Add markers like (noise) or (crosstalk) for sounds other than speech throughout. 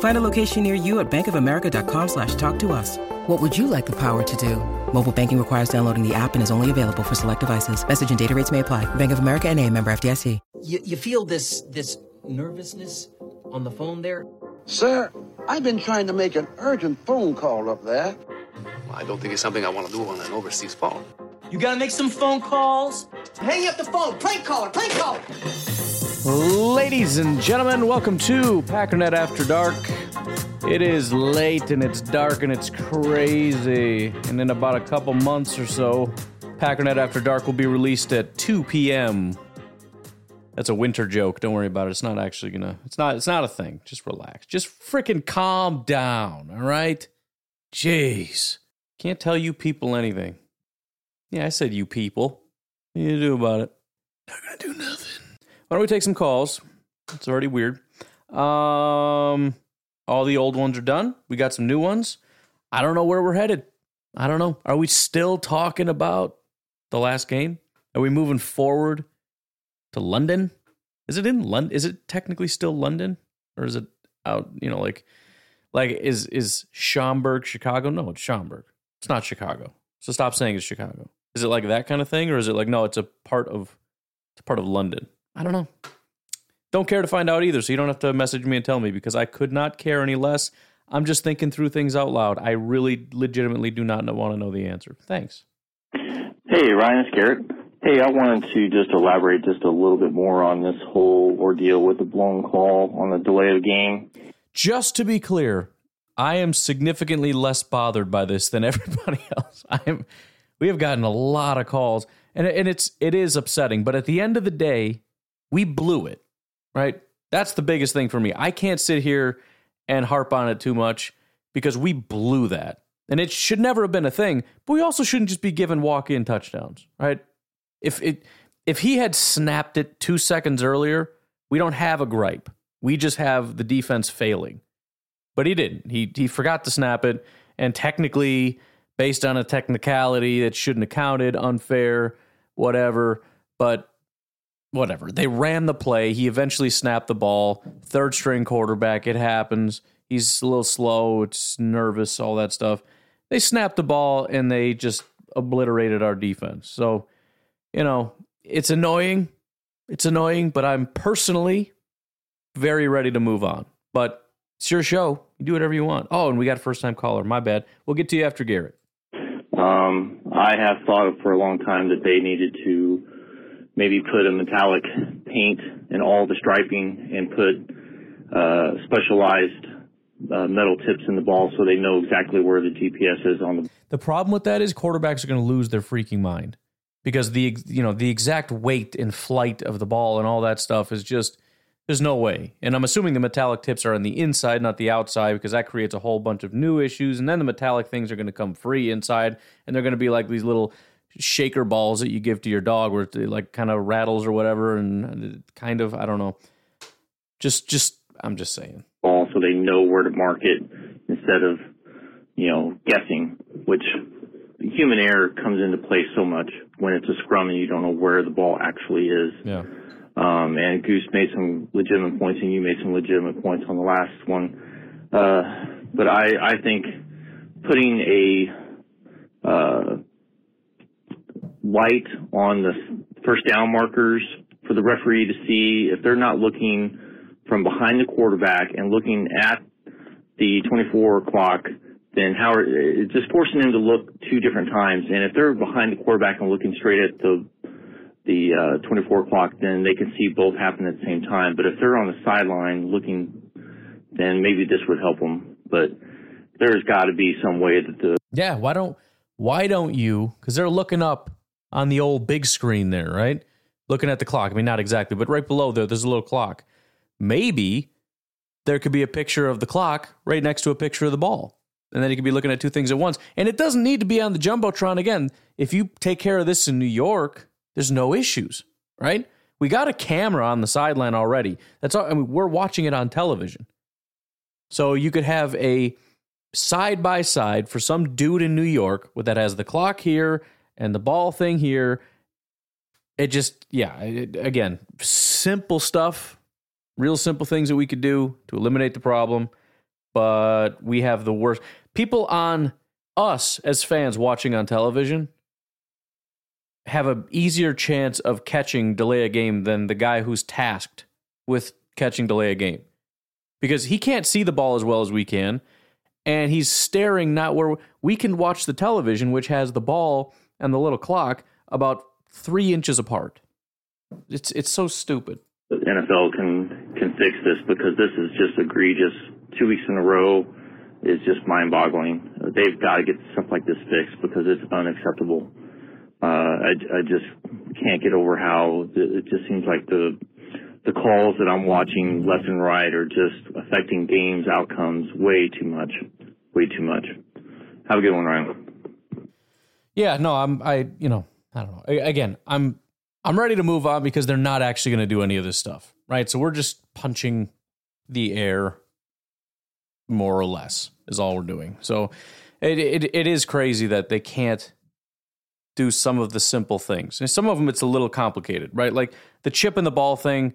Find a location near you at bankofamerica.com slash talk to us. What would you like the power to do? Mobile banking requires downloading the app and is only available for select devices. Message and data rates may apply. Bank of America and a member FDIC. You, you feel this this nervousness on the phone there? Sir, I've been trying to make an urgent phone call up there. I don't think it's something I want to do on an overseas phone. You gotta make some phone calls. Hang up the phone. Prank caller. Prank caller. Ladies and gentlemen, welcome to Packernet After Dark. It is late and it's dark and it's crazy. And in about a couple months or so, Packernet After Dark will be released at 2 p.m. That's a winter joke. Don't worry about it. It's not actually gonna. It's not. It's not a thing. Just relax. Just freaking calm down. All right. Jeez. Can't tell you people anything. Yeah, I said you people. What are you gonna do about it? Not gonna do nothing. Why don't we take some calls? It's already weird. Um, all the old ones are done. We got some new ones. I don't know where we're headed. I don't know. Are we still talking about the last game? Are we moving forward to London? Is it in London? Is it technically still London, or is it out? You know, like, like is is Schaumburg Chicago? No, it's Schaumburg. It's not Chicago. So stop saying it's Chicago. Is it like that kind of thing, or is it like no? It's a part of it's a part of London. I don't know. Don't care to find out either, so you don't have to message me and tell me because I could not care any less. I'm just thinking through things out loud. I really legitimately do not want to know the answer. Thanks. Hey, Ryan, it's Garrett. Hey, I wanted to just elaborate just a little bit more on this whole ordeal with the blown call on the delay of the game. Just to be clear, I am significantly less bothered by this than (laughs) everybody else. I am. We have gotten a lot of calls, and and it's it is upsetting. But at the end of the day, we blew it, right? That's the biggest thing for me. I can't sit here and harp on it too much because we blew that. And it should never have been a thing, but we also shouldn't just be given walk-in touchdowns, right? If it if he had snapped it 2 seconds earlier, we don't have a gripe. We just have the defense failing. But he didn't. He he forgot to snap it and technically based on a technicality that shouldn't have counted, unfair, whatever, but whatever. They ran the play. He eventually snapped the ball. Third string quarterback. It happens. He's a little slow. It's nervous, all that stuff. They snapped the ball and they just obliterated our defense. So, you know, it's annoying. It's annoying, but I'm personally very ready to move on. But it's your show. You do whatever you want. Oh, and we got a first time caller. My bad. We'll get to you after Garrett. Um, I have thought for a long time that they needed to maybe put a metallic paint in all the striping and put uh, specialized uh, metal tips in the ball so they know exactly where the GPS is on the. The problem with that is quarterbacks are going to lose their freaking mind because the you know the exact weight and flight of the ball and all that stuff is just there's no way. And I'm assuming the metallic tips are on the inside, not the outside, because that creates a whole bunch of new issues. And then the metallic things are going to come free inside, and they're going to be like these little shaker balls that you give to your dog where it like kind of rattles or whatever and kind of I don't know. Just just I'm just saying. Ball so they know where to mark it instead of you know guessing, which human error comes into play so much when it's a scrum and you don't know where the ball actually is. Yeah. Um, and Goose made some legitimate points, and you made some legitimate points on the last one. Uh, but I, I think putting a uh, light on the first down markers for the referee to see if they're not looking from behind the quarterback and looking at the 24 clock, then Howard it's just forcing them to look two different times. And if they're behind the quarterback and looking straight at the the uh, 24 clock, then they can see both happen at the same time. But if they're on the sideline looking, then maybe this would help them. But there's got to be some way that the yeah. Why don't why don't you? Because they're looking up on the old big screen there, right? Looking at the clock. I mean, not exactly, but right below there, there's a little clock. Maybe there could be a picture of the clock right next to a picture of the ball. And then you could be looking at two things at once. And it doesn't need to be on the Jumbotron again. If you take care of this in New York, there's no issues, right? We got a camera on the sideline already. That's all, I mean, we're watching it on television. So you could have a side by side for some dude in New York that has the clock here and the ball thing here. It just, yeah, it, again, simple stuff, real simple things that we could do to eliminate the problem. But we have the worst people on us as fans watching on television have an easier chance of catching delay a game than the guy who's tasked with catching delay a game because he can't see the ball as well as we can and he's staring not where we can watch the television which has the ball and the little clock about three inches apart. It's it's so stupid. The nfl can can fix this because this is just egregious. Two weeks in a row is just mind boggling they've got to get stuff like this fixed because it's unacceptable. Uh, I, I just can't get over how it just seems like the the calls that I'm watching left and right are just affecting games outcomes way too much, way too much. Have a good one, Ryan. Yeah, no, I'm I you know I don't know. Again, I'm I'm ready to move on because they're not actually going to do any of this stuff, right? So we're just punching the air, more or less, is all we're doing. So it it, it is crazy that they can't do some of the simple things. And some of them it's a little complicated, right? Like the chip and the ball thing.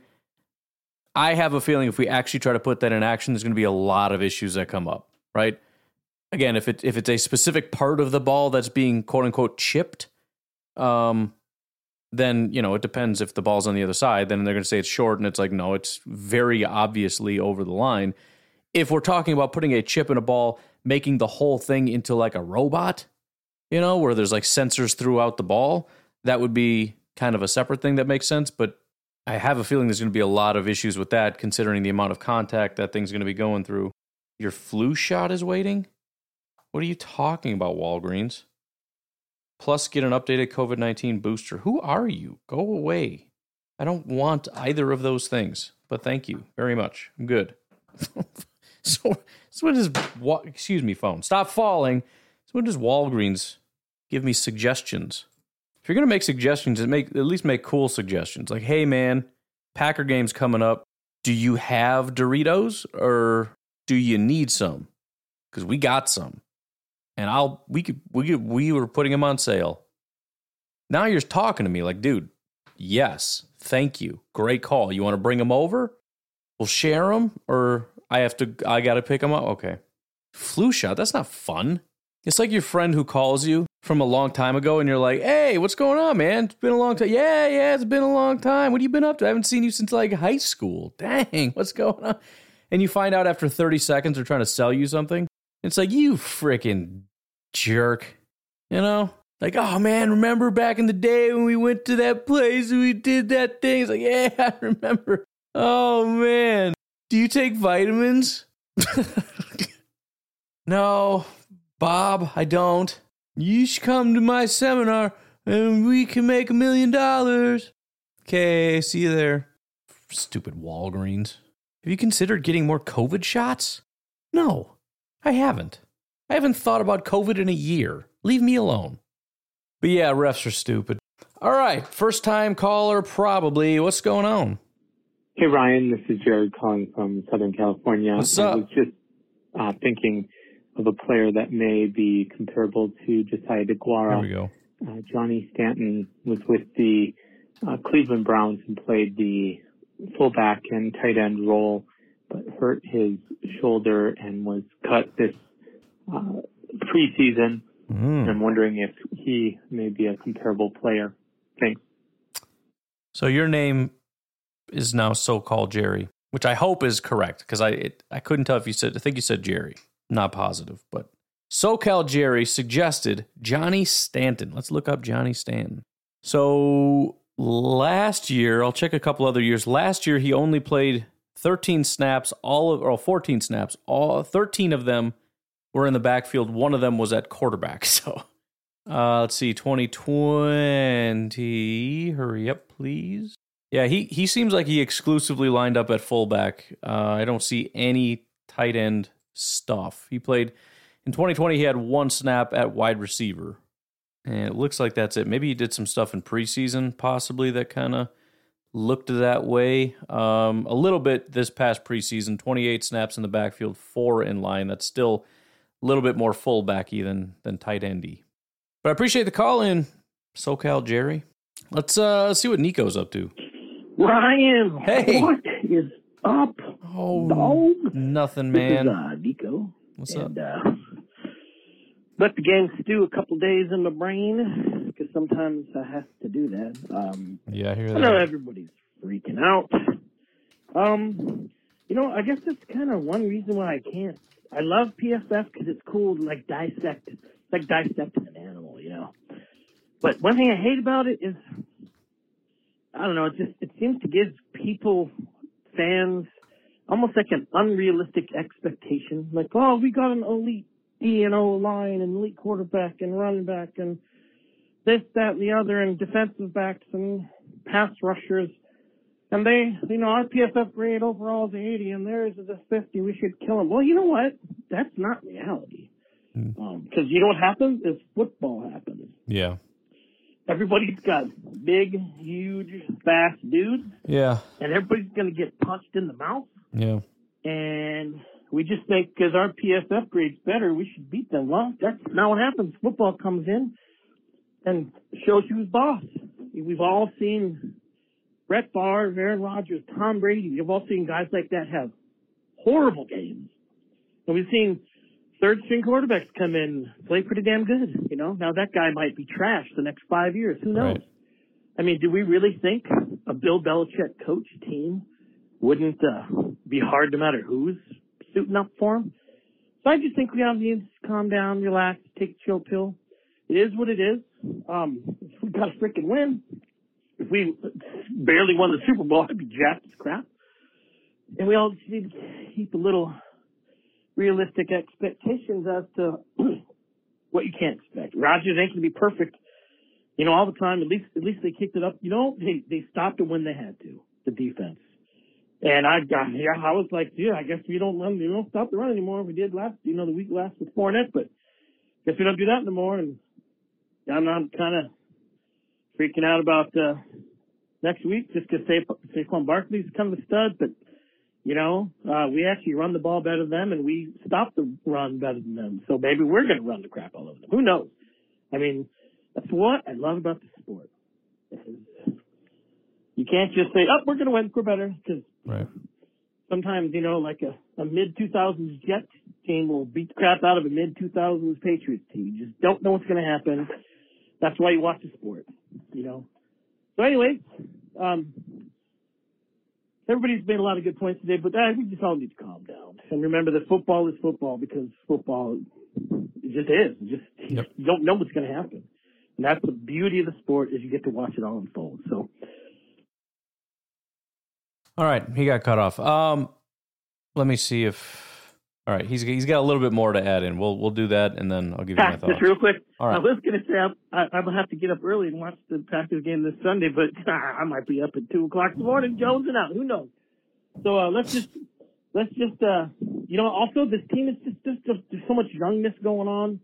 I have a feeling if we actually try to put that in action, there's going to be a lot of issues that come up, right? Again, if it if it's a specific part of the ball that's being quote unquote chipped, um, then you know it depends if the ball's on the other side. Then they're going to say it's short, and it's like no, it's very obviously over the line. If we're talking about putting a chip in a ball, making the whole thing into like a robot, you know, where there's like sensors throughout the ball, that would be kind of a separate thing that makes sense. But I have a feeling there's going to be a lot of issues with that, considering the amount of contact that thing's going to be going through. Your flu shot is waiting? What are you talking about, Walgreens? Plus, get an updated COVID 19 booster. Who are you? Go away. I don't want either of those things, but thank you very much. I'm good. (laughs) so, so what is, excuse me, phone, stop falling. So, what does Walgreens give me suggestions? If you're gonna make suggestions, make at least make cool suggestions. Like, hey man, Packer game's coming up. Do you have Doritos or do you need some? Because we got some, and I'll we could we could, we were putting them on sale. Now you're talking to me like, dude, yes, thank you, great call. You want to bring them over? We'll share them, or I have to. I got to pick them up. Okay, flu shot. That's not fun. It's like your friend who calls you from a long time ago and you're like, hey, what's going on, man? It's been a long time. Yeah, yeah, it's been a long time. What have you been up to? I haven't seen you since like high school. Dang, what's going on? And you find out after 30 seconds they're trying to sell you something. It's like, you freaking jerk. You know? Like, oh man, remember back in the day when we went to that place and we did that thing? It's like, yeah, (laughs) I remember. Oh man. Do you take vitamins? (laughs) no, Bob, I don't. You should come to my seminar and we can make a million dollars. Okay, see you there. Stupid Walgreens. Have you considered getting more COVID shots? No, I haven't. I haven't thought about COVID in a year. Leave me alone. But yeah, refs are stupid. All right, first time caller, probably. What's going on? Hey, Ryan, this is Jared calling from Southern California. What's up? I was just uh, thinking of a player that may be comparable to Josiah Deguara. There we go. Uh, Johnny Stanton was with the uh, Cleveland Browns and played the fullback and tight end role, but hurt his shoulder and was cut this uh, preseason. Mm. I'm wondering if he may be a comparable player. Thanks. So your name is now so called Jerry. which I hope is correct because I it, I couldn't tell if you said I think you said Jerry, not positive, but SoCal Jerry suggested Johnny Stanton. Let's look up Johnny Stanton. So last year, I'll check a couple other years. Last year, he only played 13 snaps, all of or 14 snaps. All 13 of them were in the backfield. One of them was at quarterback. (laughs) So uh, let's see, 2020. Hurry up, please. Yeah, he he seems like he exclusively lined up at fullback. Uh, I don't see any tight end stuff. He played in 2020. He had one snap at wide receiver, and it looks like that's it. Maybe he did some stuff in preseason, possibly that kind of looked that way. Um, a little bit this past preseason. 28 snaps in the backfield, four in line. That's still a little bit more fullbacky than than tight endy. But I appreciate the call in, SoCal Jerry. Let's uh see what Nico's up to. Ryan, Hey. what is up, Oh, dog? nothing, man. is uh, Nico. What's and, Uh, (laughs) let the game stew a couple days in my brain because sometimes I have to do that. Um, Yeah, I hear that. I know everybody's freaking out. Um, you know, I guess that's kind of one reason why I can't. I love PFF because it's cool to like dissect, it's like dissecting an animal, you know. But one thing I hate about it is, I don't know, it just it seems to give people, fans, almost like an unrealistic expectation. Like, oh, we got an elite E and O line and elite quarterback and running back and this, that, and the other, and defensive backs and pass rushers. And they, you know, our PFF grade overall is 80 and theirs is a 50. We should kill them. Well, you know what? That's not reality. Hmm. Um, because you know what happens is football happens. Yeah. Everybody's got big, huge, fast dudes, Yeah. and everybody's going to get punched in the mouth. Yeah. And we just think because our PFF grade's better, we should beat them. Well, that's not what happens. Football comes in and shows who's boss. We've all seen Brett Favre, Aaron Rodgers, Tom Brady. We've all seen guys like that have horrible games. And we've seen third string quarterbacks come in, play pretty damn good. You know, now that guy might be trash the next five years. Who knows? Right. I mean, do we really think a Bill Belichick coach team wouldn't uh, be hard no matter who's suiting up for him? So I just think we all need to calm down, relax, take a chill pill. It is what it is. Um, if we got to freaking win. If we barely won the Super Bowl, (laughs) I'd be jacked as crap. And we all just need to keep a little realistic expectations as to (clears throat) what you can't expect. Rodgers ain't gonna be perfect, you know, all the time. At least, at least they kicked it up. You know, they they stopped it when they had to. The defense. And I got, yeah, I was like, yeah, I guess we don't run, we don't stop the run anymore. We did last, you know, the week last with Fournette, but guess we don't do that anymore. And I'm, I'm kind of freaking out about uh, next week just because Sa- Saquon Barkley's kind of a stud, but you know, uh, we actually run the ball better than them and we stop the run better than them. So maybe we're going to run the crap all over them. Who knows? I mean, that's what I love about the sport. You can't just say, oh, we're going to win, we're better. Because Right. sometimes, you know, like a, a mid 2000s Jets team will beat the crap out of a mid 2000s Patriots team. You just don't know what's going to happen. That's why you watch the sport, you know. So, anyway, um, everybody's made a lot of good points today, but I think we just all need to calm down and remember that football is football because football it just is. It just Yep. you don't know what's going to happen, and that's the beauty of the sport is you get to watch it all unfold. So, All right, he got cut off. Um, let me see if. All right, he's he's got a little bit more to add in. We'll we'll do that, and then I'll give you my thoughts. just real quick, All right. I was going to say I, I, I'm gonna have to get up early and watch the Packers game this Sunday, but (laughs) I might be up at two o'clock in the morning, jonesing out. Who knows? So uh, let's just let's just uh, you know. Also, this team is just, just, just there's so much youngness going on.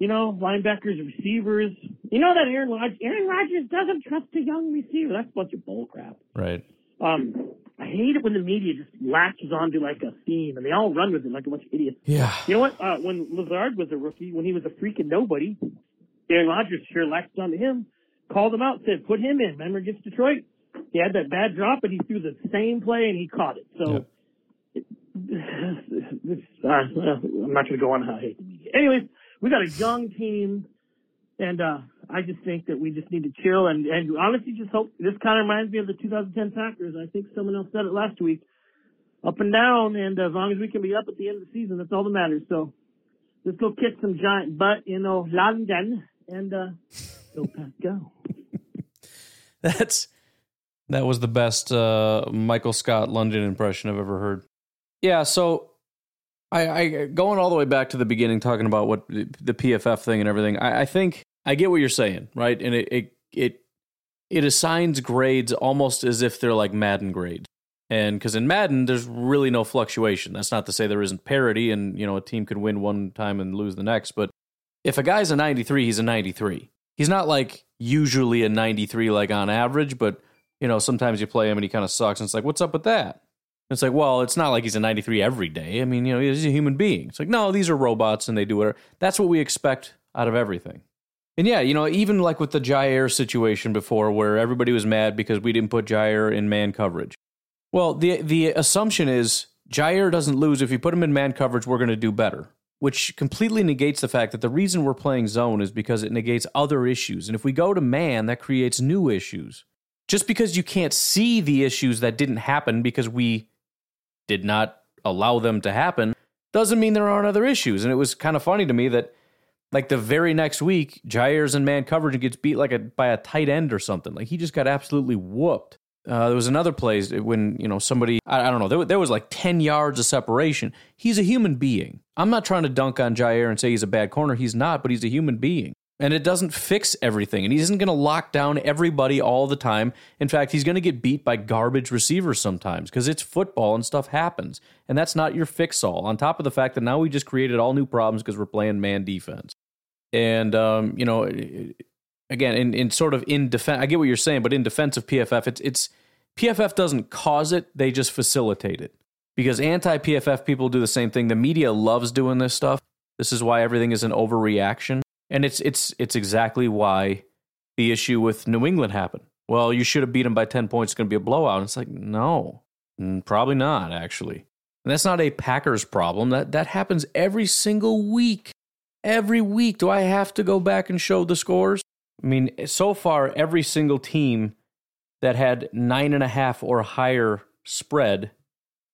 You know, linebackers, receivers. You know that Aaron Rodgers, Aaron Rodgers doesn't trust a young receiver. That's a bunch of bull crap. Right. Um, I hate it when the media just latches onto like a theme and they all run with it like a bunch of idiots. Yeah. You know what? Uh, when Lazard was a rookie, when he was a freaking nobody, Aaron Rodgers sure latched onto him, called him out, said, put him in. Remember against Detroit? He had that bad drop and he threw the same play and he caught it. So, (sighs) uh, I'm not going to go on how I hate the media. Anyways, we got a young team and, uh, I just think that we just need to chill and, and honestly just hope this kind of reminds me of the 2010 Packers. I think someone else said it last week. up and down, and as long as we can be up at the end of the season, that's all that matters. So let's go kick some giant butt you know, London and uh, go Pack go. (laughs) That's that was the best uh, Michael Scott London impression I've ever heard. Yeah, so I, I going all the way back to the beginning, talking about what the PFF thing and everything. I, I think I get what you're saying, right? And it, it it it assigns grades almost as if they're like Madden grades. And because in Madden, there's really no fluctuation. That's not to say there isn't parity, and you know a team could win one time and lose the next. But if a guy's a 93, he's a 93. He's not like usually a 93 like on average, but you know sometimes you play him and he kind of sucks, and it's like, what's up with that? It's like, well, it's not like he's a 93 every day. I mean, you know, he's a human being. It's like, no, these are robots and they do whatever. That's what we expect out of everything. And yeah, you know, even like with the Jaire situation before, where everybody was mad because we didn't put Jaire in man coverage. Well, the the assumption is Jaire doesn't lose if you put him in man coverage. We're going to do better, which completely negates the fact that the reason we're playing zone is because it negates other issues. And if we go to man, that creates new issues. Just because you can't see the issues that didn't happen because we did not allow them to happen doesn't mean there aren't other issues. And it was kind of funny to me that like the very next week, Jaire's in man coverage and gets beat like a by a tight end or something. Like he just got absolutely whooped. Uh, there was another play when you know somebody I, I don't know there, there, was like ten yards of separation. He's a human being. I'm not trying to dunk on Jaire and say he's a bad corner. He's not, but he's a human being. And it doesn't fix everything. And he isn't going to lock down everybody all the time. In fact, he's going to get beat by garbage receivers sometimes because it's football and stuff happens. And that's not your fix all. On top of the fact that now we just created all new problems because we're playing man defense. And, um, you know, again, in, in sort of in defense, I get what you're saying, but in defense of PFF, it's, it's PFF doesn't cause it, they just facilitate it. Because anti PFF people do the same thing. The media loves doing this stuff. This is why everything is an overreaction and it's it's it's exactly why the issue with New England happened. Well, you should have beat them by 10 points. It's going to be a blowout. And it's like, no, probably not, actually. And that's not a Packers problem. That, that happens every single week. Every week. Do I have to go back and show the scores? I mean, so far, every single team that had nine and a half or higher spread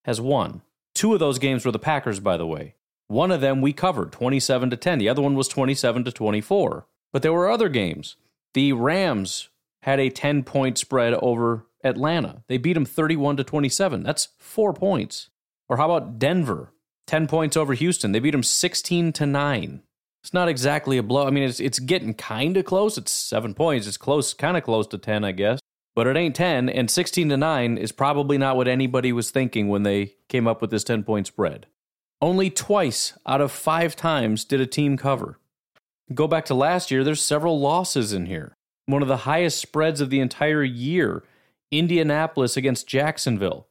has won. Two of those games were the Packers, by the way. One of them we covered 27 to 10. The other one was 27 to 24. But there were other games. The Rams had a 10 point spread over Atlanta. They beat them 31 to 27. That's 4 points. Or how about Denver? 10 points over Houston. They beat them 16 to 9. It's not exactly a blow. I mean, it's it's getting kind of close. It's 7 points. It's close, kind of close to 10, I guess. But it ain't 10 and 16 to 9 is probably not what anybody was thinking when they came up with this 10 point spread. Only twice out of five times did a team cover. Go back to last year, there's several losses in here. One of the highest spreads of the entire year Indianapolis against Jacksonville.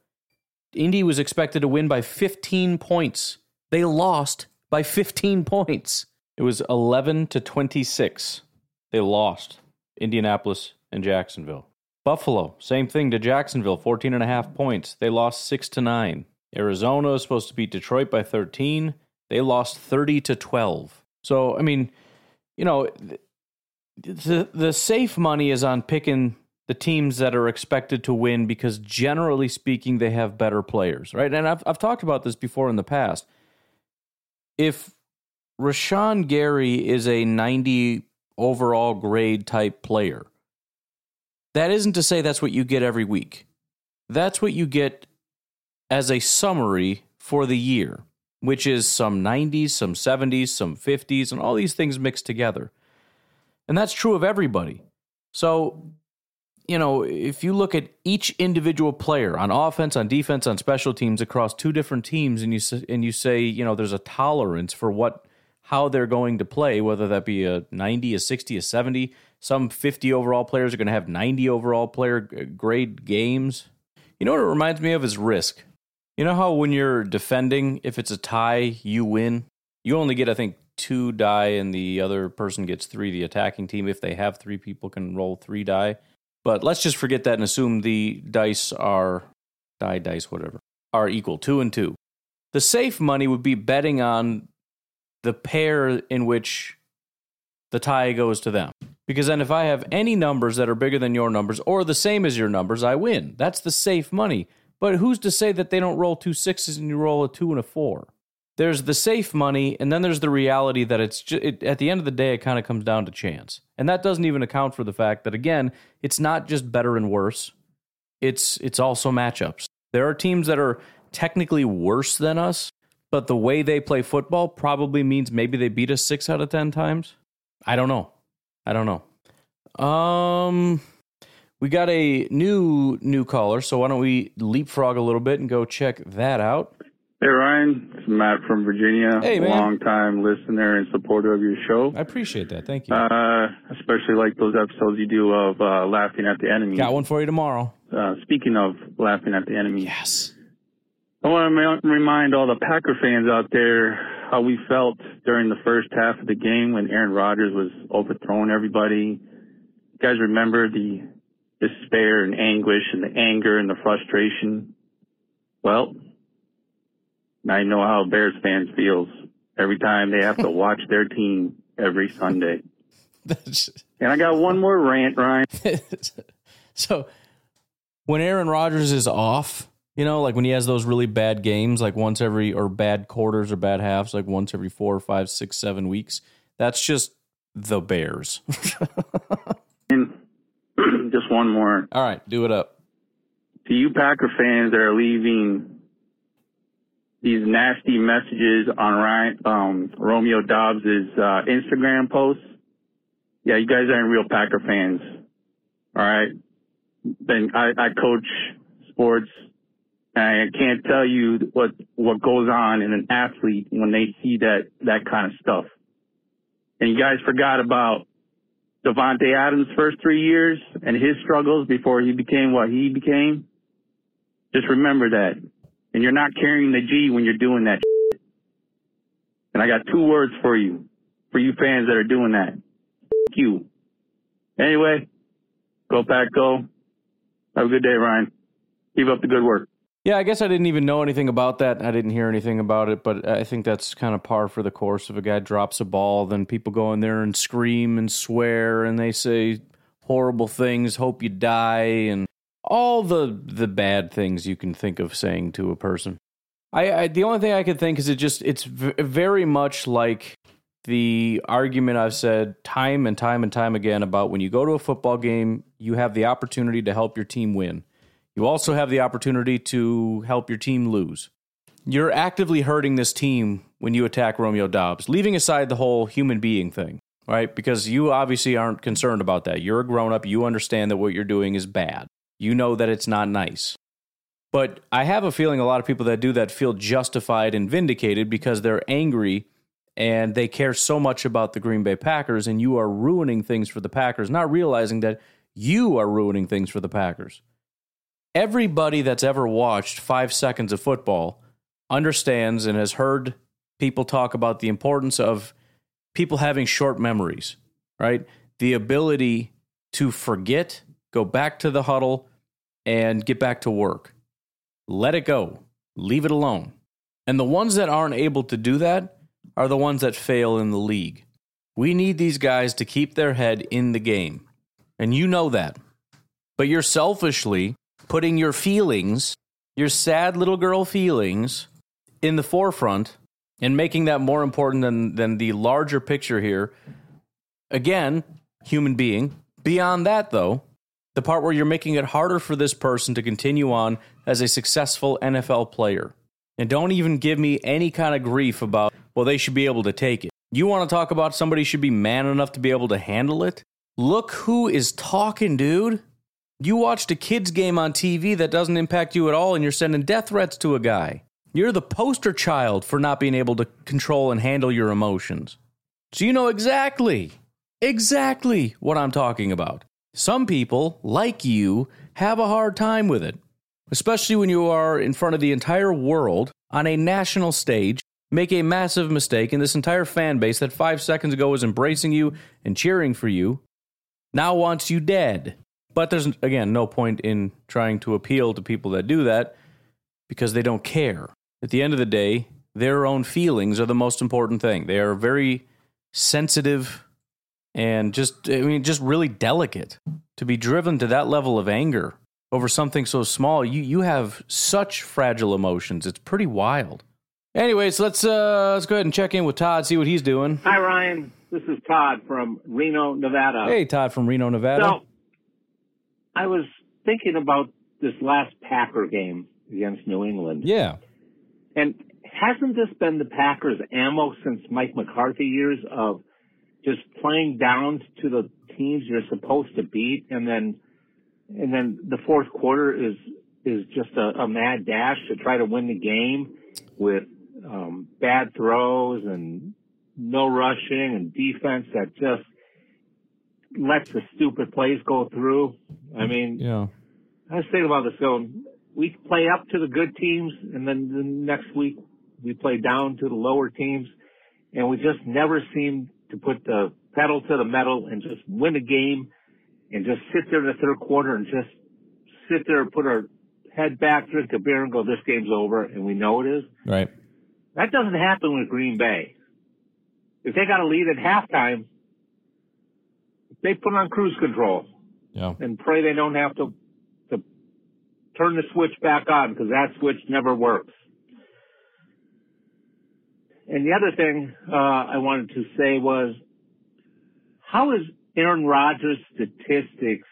Indy was expected to win by 15 points. They lost by 15 points. It was 11 to 26. They lost. Indianapolis and Jacksonville. Buffalo, same thing to Jacksonville, 14 and a half points. They lost 6 to 9. Arizona is supposed to beat Detroit by 13. They lost 30 to 12. So, I mean, you know, the the safe money is on picking the teams that are expected to win because generally speaking they have better players, right? And I've I've talked about this before in the past. If Rashan Gary is a 90 overall grade type player, that isn't to say that's what you get every week. That's what you get as a summary for the year, which is some 90s, some 70s, some 50s, and all these things mixed together. And that's true of everybody. So, you know, if you look at each individual player on offense, on defense, on special teams across two different teams, and you and you say, you know, there's a tolerance for what how they're going to play, whether that be a 90, a 60, a 70. Some 50 overall players are going to have 90 overall player uh, grade games. You know what it reminds me of is Risk. You know how when you're defending, if it's a tie, you win? You only get, I think, two die, and the other person gets three. The attacking team, if they have three people, can roll three die. But let's just forget that and assume the dice are die, dice, whatever, are equal two and two. The safe money would be betting on the pair in which the tie goes to them. Because then if I have any numbers that are bigger than your numbers or the same as your numbers, I win. That's the safe money. But who's to say that they don't roll two sixes and you roll a two and a four? There's the safe money, and then there's the reality that it's just, it, at the end of the day, it kind of comes down to chance. And that doesn't even account for the fact that, again, it's not just better and worse, it's, it's also matchups. There are teams that are technically worse than us, but the way they play football probably means maybe they beat us six out of 10 times. I don't know. I don't know. Um, we got a new new caller, so why don't we leapfrog a little bit and go check that out? Hey Ryan, it's Matt from Virginia. Hey, man. Long time listener and supporter of your show. I appreciate that. Thank you. Uh, especially like those episodes you do of uh, laughing at the enemy. got one for you tomorrow. Uh, speaking of laughing at the enemy, Yes. I want to remind all the Packer fans out there how we felt during the first half of the game when Aaron Rodgers was overthrowing everybody. You guys remember the despair and anguish and the anger and the frustration? Well, I know how Bears fans feels every time they have to (laughs) watch their team every Sunday. (laughs) And I got one more rant, Ryan. (laughs) so when Aaron Rodgers is off, you know, like when he has those really bad games, like once every or bad quarters or bad halves, like once every four or five, six, seven weeks, that's just the Bears. (clears throat) Just one more. All right, do it up. to you Packer fans that are leaving these nasty messages on Ryan, um, Romeo Doubs' uh, Instagram posts, yeah, you guys aren't real Packer fans. All right. Then I, I coach sports and I can't tell you what, what goes on in an athlete when they see that, that kind of stuff. And you guys forgot about Davante Adams' first three years and his struggles before he became what he became. Just remember that. And you're not carrying the G when you're doing that. shit. And I got two words for you, for you fans that are doing that. F- you. Anyway, go pack, go. Have a good day, Ryan. Keep up the good work. Yeah, I guess I didn't even know anything about that. I didn't hear anything about it, but I think that's kind of par for the course. If a guy drops a ball, then people go in there and scream and swear and they say horrible things, hope you die, and all the the bad things you can think of saying to a person. I, I the only thing I could think is it just it's v- very much like the argument I've said time and time and time again about when you go to a football game, you have the opportunity to help your team win. You also have the opportunity to help your team lose. You're actively hurting this team when you attack Romeo Doubs, leaving aside the whole human being thing, right? Because you obviously aren't concerned about that. You're a grown up. You understand that what you're doing is bad. You know that it's not nice. But I have a feeling a lot of people that do that feel justified and vindicated because they're angry and they care so much about the Green Bay Packers, and you are ruining things for the Packers, not realizing that you are ruining things for the Packers everybody that's ever watched five seconds of football understands and has heard people talk about the importance of people having short memories, right? The ability to forget, go back to the huddle, and get back to work. Let it go, leave it alone. And the ones that aren't able to do that are the ones that fail in the league. We need these guys to keep their head in the game. And you know that. But you're selfishly putting your feelings, your sad little girl feelings, in the forefront and making that more important than, than the larger picture here. Again, human being. Beyond that, though, the part where you're making it harder for this person to continue on as a successful NFL player. And don't even give me any kind of grief about, well, they should be able to take it. You want to talk about somebody should be man enough to be able to handle it? Look who is talking, dude. You watched a kid's game on TV that doesn't impact you at all, and you're sending death threats to a guy. You're the poster child for not being able to control and handle your emotions. So you know exactly, exactly what I'm talking about. Some people, like you, have a hard time with it, especially when you are in front of the entire world on a national stage, make a massive mistake, and this entire fan base that five seconds ago was embracing you and cheering for you now wants you dead. But there's, again, no point in trying to appeal to people that do that because they don't care. At the end of the day, their own feelings are the most important thing. They are very sensitive and just, I mean, just really delicate. To be driven to that level of anger over something so small. You you have such fragile emotions. It's pretty wild. Anyways, let's uh let's go ahead and check in with Todd, see what he's doing. Hi, Ryan. This is Todd from Reno, Nevada. Hey, Todd from Reno, Nevada. So, I was thinking about this last Packer game against New England. Yeah. And hasn't this been the Packers' ammo since Mike McCarthy years of just playing down to the teams you're supposed to beat, and then and then the fourth quarter is is just a, a mad dash to try to win the game with um, bad throws and no rushing and defense that just lets the stupid plays go through. I mean, yeah. I was thinking about this going, we play up to the good teams and then the next week we play down to the lower teams and we just never seem to put the pedal to the metal and just win a game and just sit there in the third quarter and just sit there and put our head back, drink a beer and go, this game's over and we know it is. Right. That doesn't happen with Green Bay. If they got a lead at halftime, they put on cruise control Yeah. and pray they don't have to to turn the switch back on because that switch never works. And the other thing uh, I wanted to say was, how is Aaron Rodgers' statistics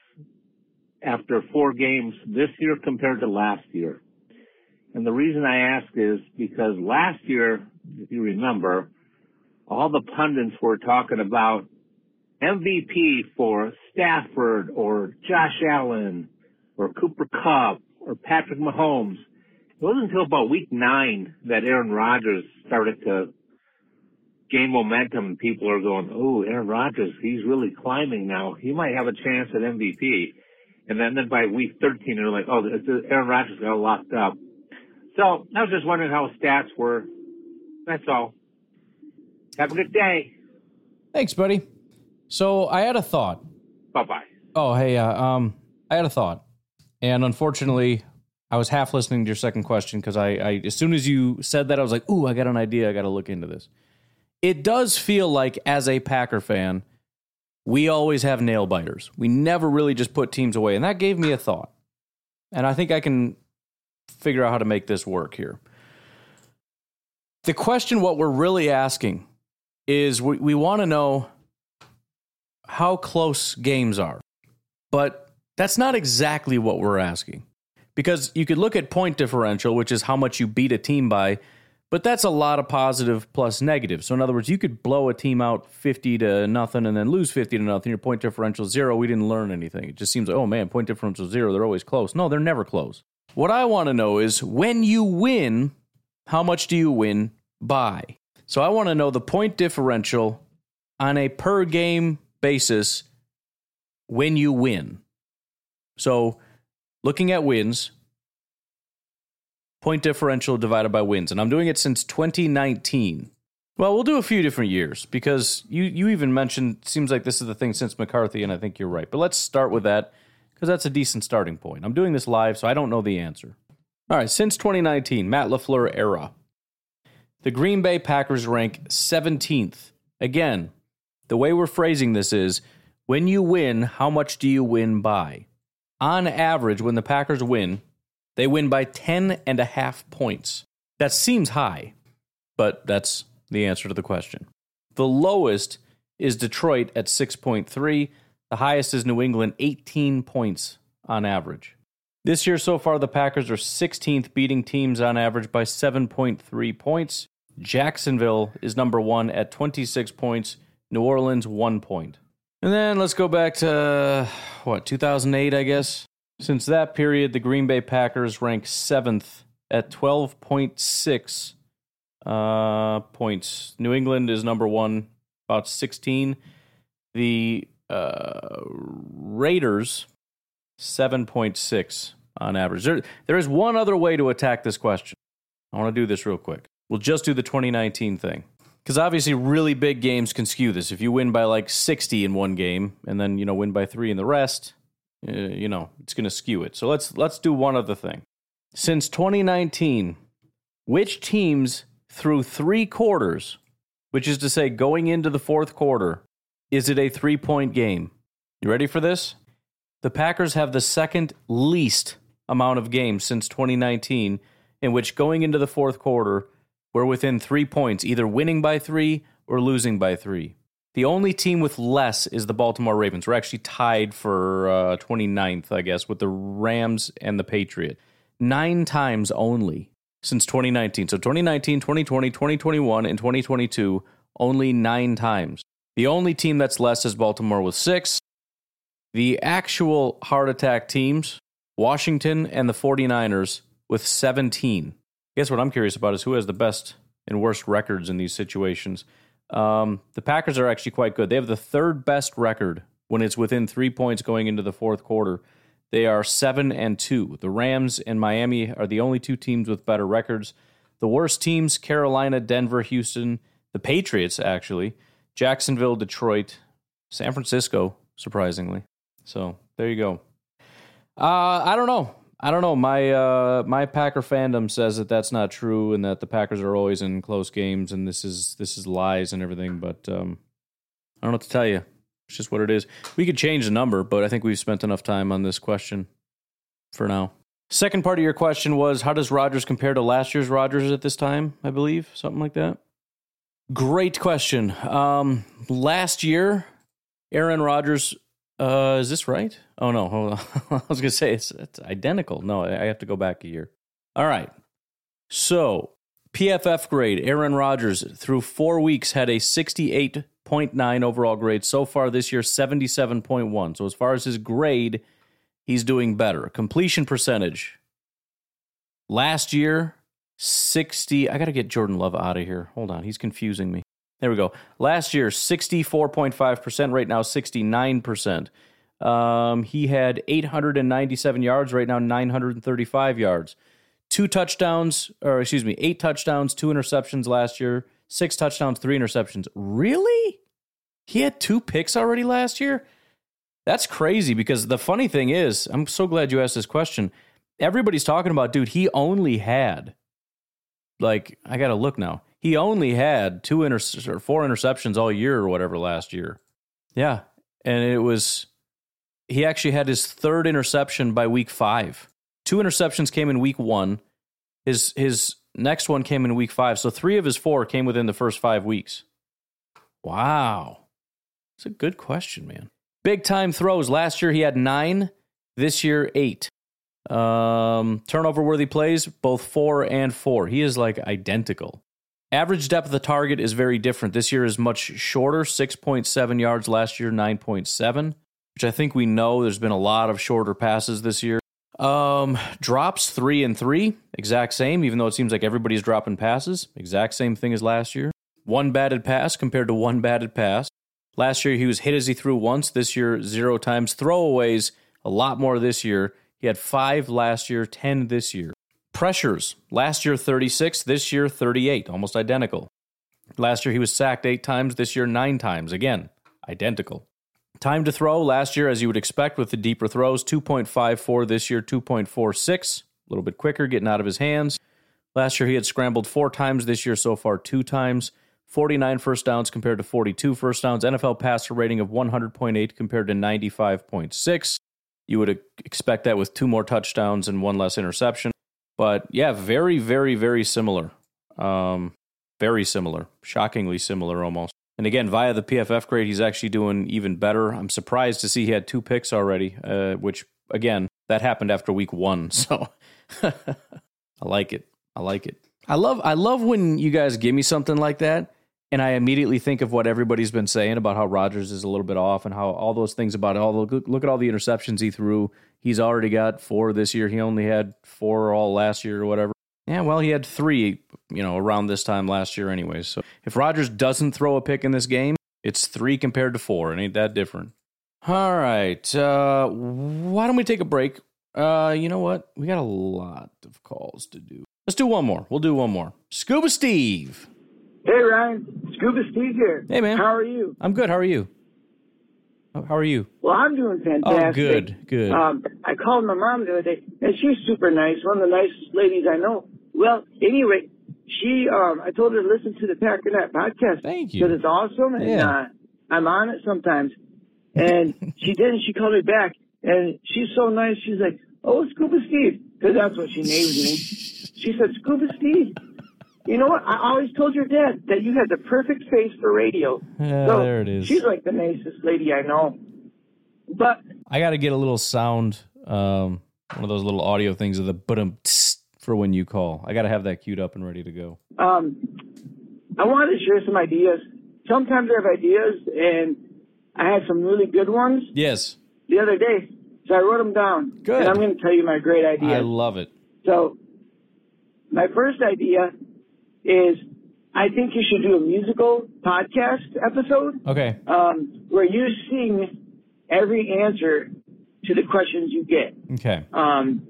after four games this year compared to last year? And the reason I ask is because last year, if you remember, all the pundits were talking about MVP for Stafford or Josh Allen or Cooper Kupp or Patrick Mahomes. It wasn't until about week nine that Aaron Rodgers started to gain momentum and people are going, oh, Aaron Rodgers, he's really climbing now. He might have a chance at MVP. And then, then by week 13, they're like, oh, Aaron Rodgers got locked up. So I was just wondering how stats were. That's all. Have a good day. Thanks, buddy. So I had a thought. Bye bye. Oh, hey, uh, um, I had a thought, and unfortunately, I was half listening to your second question because I, I, as soon as you said that, I was like, "Ooh, I got an idea. I got to look into this." It does feel like, as a Packer fan, we always have nail biters. We never really just put teams away, and that gave me a thought, and I think I can figure out how to make this work here. The question, what we're really asking, is we, we want to know how close games are. But that's not exactly what we're asking. Because you could look at point differential, which is how much you beat a team by, but that's a lot of positive plus negative. So in other words, you could blow a team out 50 to nothing and then lose 50 to nothing. Your point differential is zero. We didn't learn anything. It just seems like, oh man, point differential zero. They're always close. No, they're never close. What I want to know is when you win, how much do you win by? So I want to know the point differential on a per game basis when you win. So, looking at wins, point differential divided by wins, and I'm doing it since 2019. Well, we'll do a few different years because you you even mentioned seems like this is the thing since McCarthy, and I think you're right. But let's start with that because that's a decent starting point. I'm doing this live, so I don't know the answer. All right, since 2019, Matt LaFleur era, the Green Bay Packers rank 17th. Again, the way we're phrasing this is when you win, how much do you win by? On average, when the Packers win, they win by 10 and a half points. That seems high, but that's the answer to the question. The lowest is Detroit at 6.3. The highest is New England, 18 points on average. This year so far, the Packers are 16th, beating teams on average by 7.3 points. Jacksonville is number one at 26 points. New Orleans, one point. And then let's go back to, what, 2008, I guess? Since that period, the Green Bay Packers rank seventh at 12.6 uh, points. New England is number one, about 16. The uh, Raiders, 7.6 on average. There, there is one other way to attack this question. I want to do this real quick. We'll just do the 2019 thing. Because obviously, really big games can skew this. If you win by like 60 in one game and then, you know, win by three in the rest, uh, you know, it's going to skew it. So let's let's do one other thing. Since 2019, which teams through three quarters, which is to say going into the fourth quarter, is it a three point game? You ready for this? The Packers have the second least amount of games since 2019 in which going into the fourth quarter, we're within three points, either winning by three or losing by three. The only team with less is the Baltimore Ravens. We're actually tied for uh, 29th, I guess, with the Rams and the Patriot. Nine times only since 2019. So 2019, 2020, 2021, and 2022, only nine times. The only team that's less is Baltimore with six. The actual heart attack teams, Washington and the 49ers, with 17. Guess what I'm curious about is who has the best and worst records in these situations. Um, the Packers are actually quite good. They have the third best record when it's within three points going into the fourth quarter. They are seven and two. The Rams and Miami are the only two teams with better records. The worst teams: Carolina, Denver, Houston, the Patriots, actually, Jacksonville, Detroit, San Francisco. Surprisingly, so there you go. Uh, I don't know. I don't know. My uh, my Packer fandom says that that's not true, and that the Packers are always in close games, and this is this is lies and everything. But um, I don't know what to tell you. It's just what it is. We could change the number, but I think we've spent enough time on this question for now. Second part of your question was how does Rodgers compare to last year's Rodgers at this time? I believe something like that. Great question. Um, last year, Aaron Rodgers uh, is this right? Oh no, hold on. (laughs) I was gonna say it's it's identical. No, I have to go back a year. All right. So PFF grade, Aaron Rodgers through four weeks had a 68.9 overall grade. So far this year, 77.1. So as far as his grade, he's doing better. Completion percentage. Last year, 60. I got to get Jordan Love out of here. Hold on, he's confusing me. There we go. Last year, 64.5%. Right now, 69%. Um, he had 897 yards. Right now, 935 yards. Two touchdowns, or excuse me, eight touchdowns, two interceptions last year. Six touchdowns, three interceptions. Really? He had two picks already last year? That's crazy because the funny thing is, I'm so glad you asked this question. Everybody's talking about, dude, he only had, like, I got to look now he only had two inter- or four interceptions all year or whatever last year. Yeah, and it was he actually had his third interception by week five. Two interceptions came in week one. His his next one came in week five. So three of his four came within the first five weeks. Wow, it's a good question, man. Big time throws. Last year he had nine. This year eight. Um, turnover worthy plays, both four and four. He is like identical. Average depth of the target is very different. This year is much shorter, 6.7 yards. Last year, 9.7, which I think we know there's been a lot of shorter passes this year. Um, drops three and three, exact same, even though it seems like everybody's dropping passes. Exact same thing as last year. One batted pass compared to one batted pass. Last year he was hit as he threw once. This year, zero times. Throwaways, a lot more this year. He had five last year, 10 this year. Pressures. Last year, 36. This year, 38. Almost identical. Last year, he was sacked eight times. This year, nine times. Again, identical. Time to throw. Last year, as you would expect with the deeper throws, 2.54. This year, 2.46. A little bit quicker, getting out of his hands. Last year, he had scrambled four times. This year, so far, two times. 49 first downs compared to 42 first downs. NFL passer rating of 100.8 compared to 95.6. You would expect that with two more touchdowns and one less interception. But yeah, very, very, very similar. Um, very similar. Shockingly similar almost. And again, via the PFF grade, he's actually doing even better. I'm surprised to see he had two picks already, uh, which, again, that happened after week one. (laughs) So (laughs) I like it. I like it. I love I love when you guys give me something like that and I immediately think of what everybody's been saying about how Rodgers is a little bit off and how all those things about all the look at all the interceptions he threw. He's already got four this year. He only had four all last year or whatever. Yeah, well, he had three, you know, around this time last year, anyways. So if Rodgers doesn't throw a pick in this game, it's three compared to four. It ain't that different. All right. Uh, why don't we take a break? Uh, you know what? We got a lot of calls to do. Let's do one more. We'll do one more. Scuba Steve. Hey, Ryan. Scuba Steve here. Hey, man. How are you? I'm good. How are you? How are you? Well, I'm doing fantastic. Oh, good, good. Um, I called my mom the other day, and she's super nice, one of the nicest ladies I know. Well, anyway, she, um, I told her to listen to the Packernet podcast. Thank you. Because it's awesome, and Yeah. uh, I'm on it sometimes. And (laughs) she did, and she called me back. And she's so nice. She's like, "Oh, Scuba Steve," because that's what she named me. (laughs) She said, "Scuba Steve." You know what? I always told your dad that you had the perfect face for radio. Yeah, so there it is. She's like the nicest lady I know. But I got to get a little sound, um, one of those little audio things of the but for when you call. I got to have that queued up and ready to go. um, I wanted to share some ideas. Sometimes I have ideas, and I had some really good ones Yes, the other day. So I wrote them down. Good. And I'm going to tell you my great idea. I love it. So, my first idea is I think you should do a musical podcast episode Okay. um, where you sing every answer to the questions you get. Okay. Um,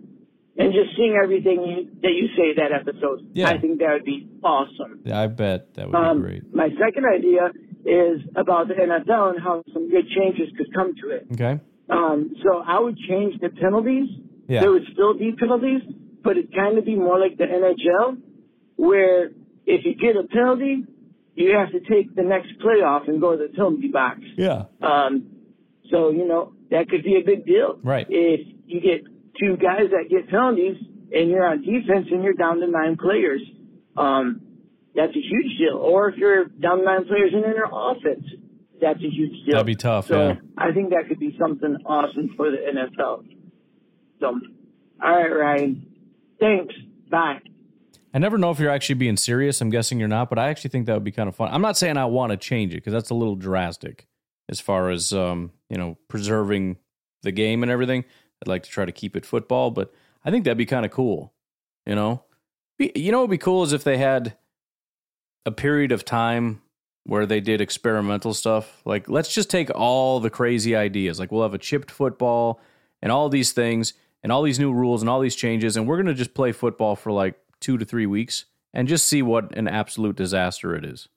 and just sing everything you, that you say that episode. Yeah. I think that would be awesome. I bet that would Um, be great. My second idea is about the NFL and how some good changes could come to it. Okay. Um, so I would change the penalties. Yeah. There would still be penalties, but it'd kind of be more like the NHL, where if you get a penalty, you have to take the next play off and go to the penalty box. Yeah. Um, so, you know, that could be a big deal. Right. If you get two guys that get penalties and you're on defense and you're down to nine players, um, that's a huge deal. Or if you're down to nine players and in your offense, that's a huge deal. That'd be tough, So yeah. I think that could be something awesome for the NFL. So, all right, Ryan. Thanks. Bye. I never know if you're actually being serious. I'm guessing you're not, but I actually think that would be kind of fun. I'm not saying I want to change it because that's a little drastic as far as um, you know preserving the game and everything. I'd like to try to keep it football, but I think that'd be kind of cool. You know, Be- you know, what'd be cool is if they had a period of time where they did experimental stuff. Like, let's just take all the crazy ideas. Like, we'll have a chipped football and all these things and all these new rules and all these changes, and we're to just play football for like two to three weeks and just see what an absolute disaster it is.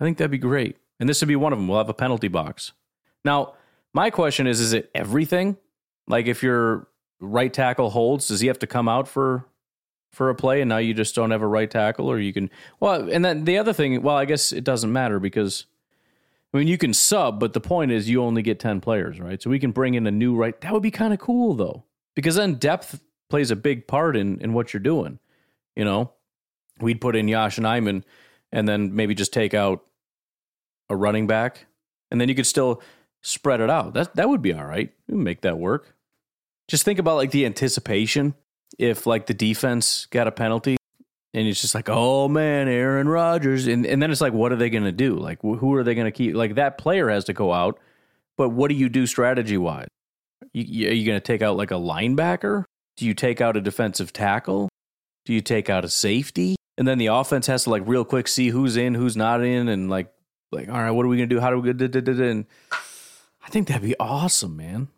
I think that'd be great. And this would be one of them. We'll have a penalty box. Now, my question is is it everything? Like, if your right tackle holds, does he have to come out for for a play and now you just don't have a right tackle or you can well and then the other thing well i guess it doesn't matter because i mean you can sub but the point is you only get 10 players right so we can bring in a new right that would be kind of cool though because then depth plays a big part in in what you're doing you know we'd put in Yash and Iman and then maybe just take out a running back and then you could still spread it out. That that would be all right. We make that work. Just think about like the anticipation if like the defense got a penalty and it's just like oh man aaron rodgers and, and then it's like what are they going to do? Like who are they going to keep? Like that player has to go out but what do you do strategy wise you, you- are you going to take out like a linebacker? Do you take out a defensive tackle do you take out a safety and then the offense has to like real quick see who's in who's not in and like like all right what are we to do how do we da- da- da- and i think that'd be awesome man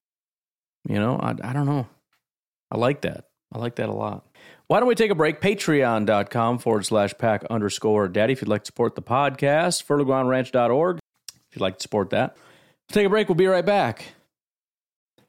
you know i, I don't know i like that I like that a lot. Why don't we take a break? Patreon.com forward slash pack underscore daddy if you'd like to support the podcast. Fertile if you'd like to support that. Take a break. We'll be right back.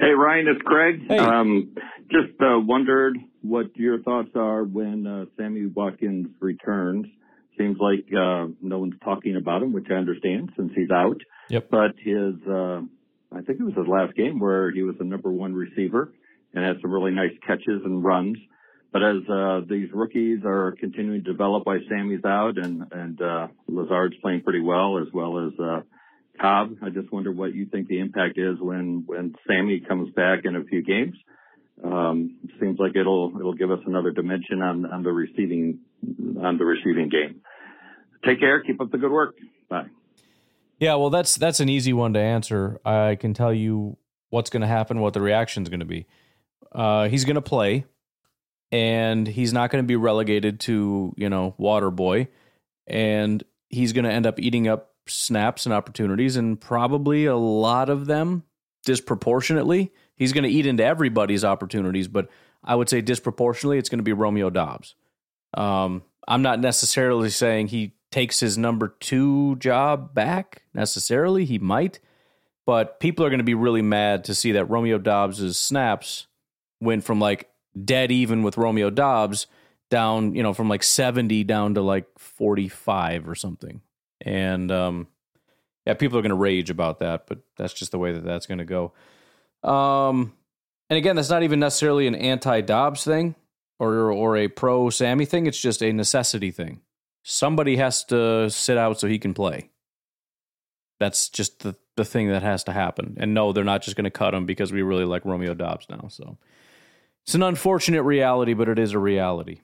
Hey, Ryan, it's Craig. Hey. Um, just uh, wondered what your thoughts are when uh, Sammy Watkins returns. Seems like uh, no one's talking about him, which I understand since he's out. Yep. But his, uh, I think it was his last game where he was the number one receiver and had some really nice catches and runs. But as uh, these rookies are continuing to develop while Sammy's out and and uh, Lazard's playing pretty well as well as uh, Cobb, I just wonder what you think the impact is when when Sammy comes back in a few games. Um, seems like it'll it'll give us another dimension on on the receiving on the receiving game. Take care. Keep up the good work. Bye. Yeah, well, that's that's an easy one to answer. I can tell you what's going to happen, what the reaction is going to be. Uh, he's going to play, and he's not going to be relegated to you know water boy, and he's going to end up eating up snaps and opportunities, and probably a lot of them disproportionately. He's going to eat into everybody's opportunities, but I would say disproportionately, it's going to be Romeo Doubs. Um, I'm not necessarily saying he takes his number two job back necessarily. He might, but people are going to be really mad to see that Romeo Doubs's snaps went from like dead even with Romeo Doubs down, you know, from like 70 down to like 45 or something. And um, yeah, people are going to rage about that, but that's just the way that that's going to go. Um, and again, that's not even necessarily an anti Doubs thing or or a pro Sammy thing. It's just a necessity thing. Somebody has to sit out so he can play. That's just the the thing that has to happen. And no, they're not just going to cut him because we really like Romeo Doubs now. So it's an unfortunate reality, but it is a reality.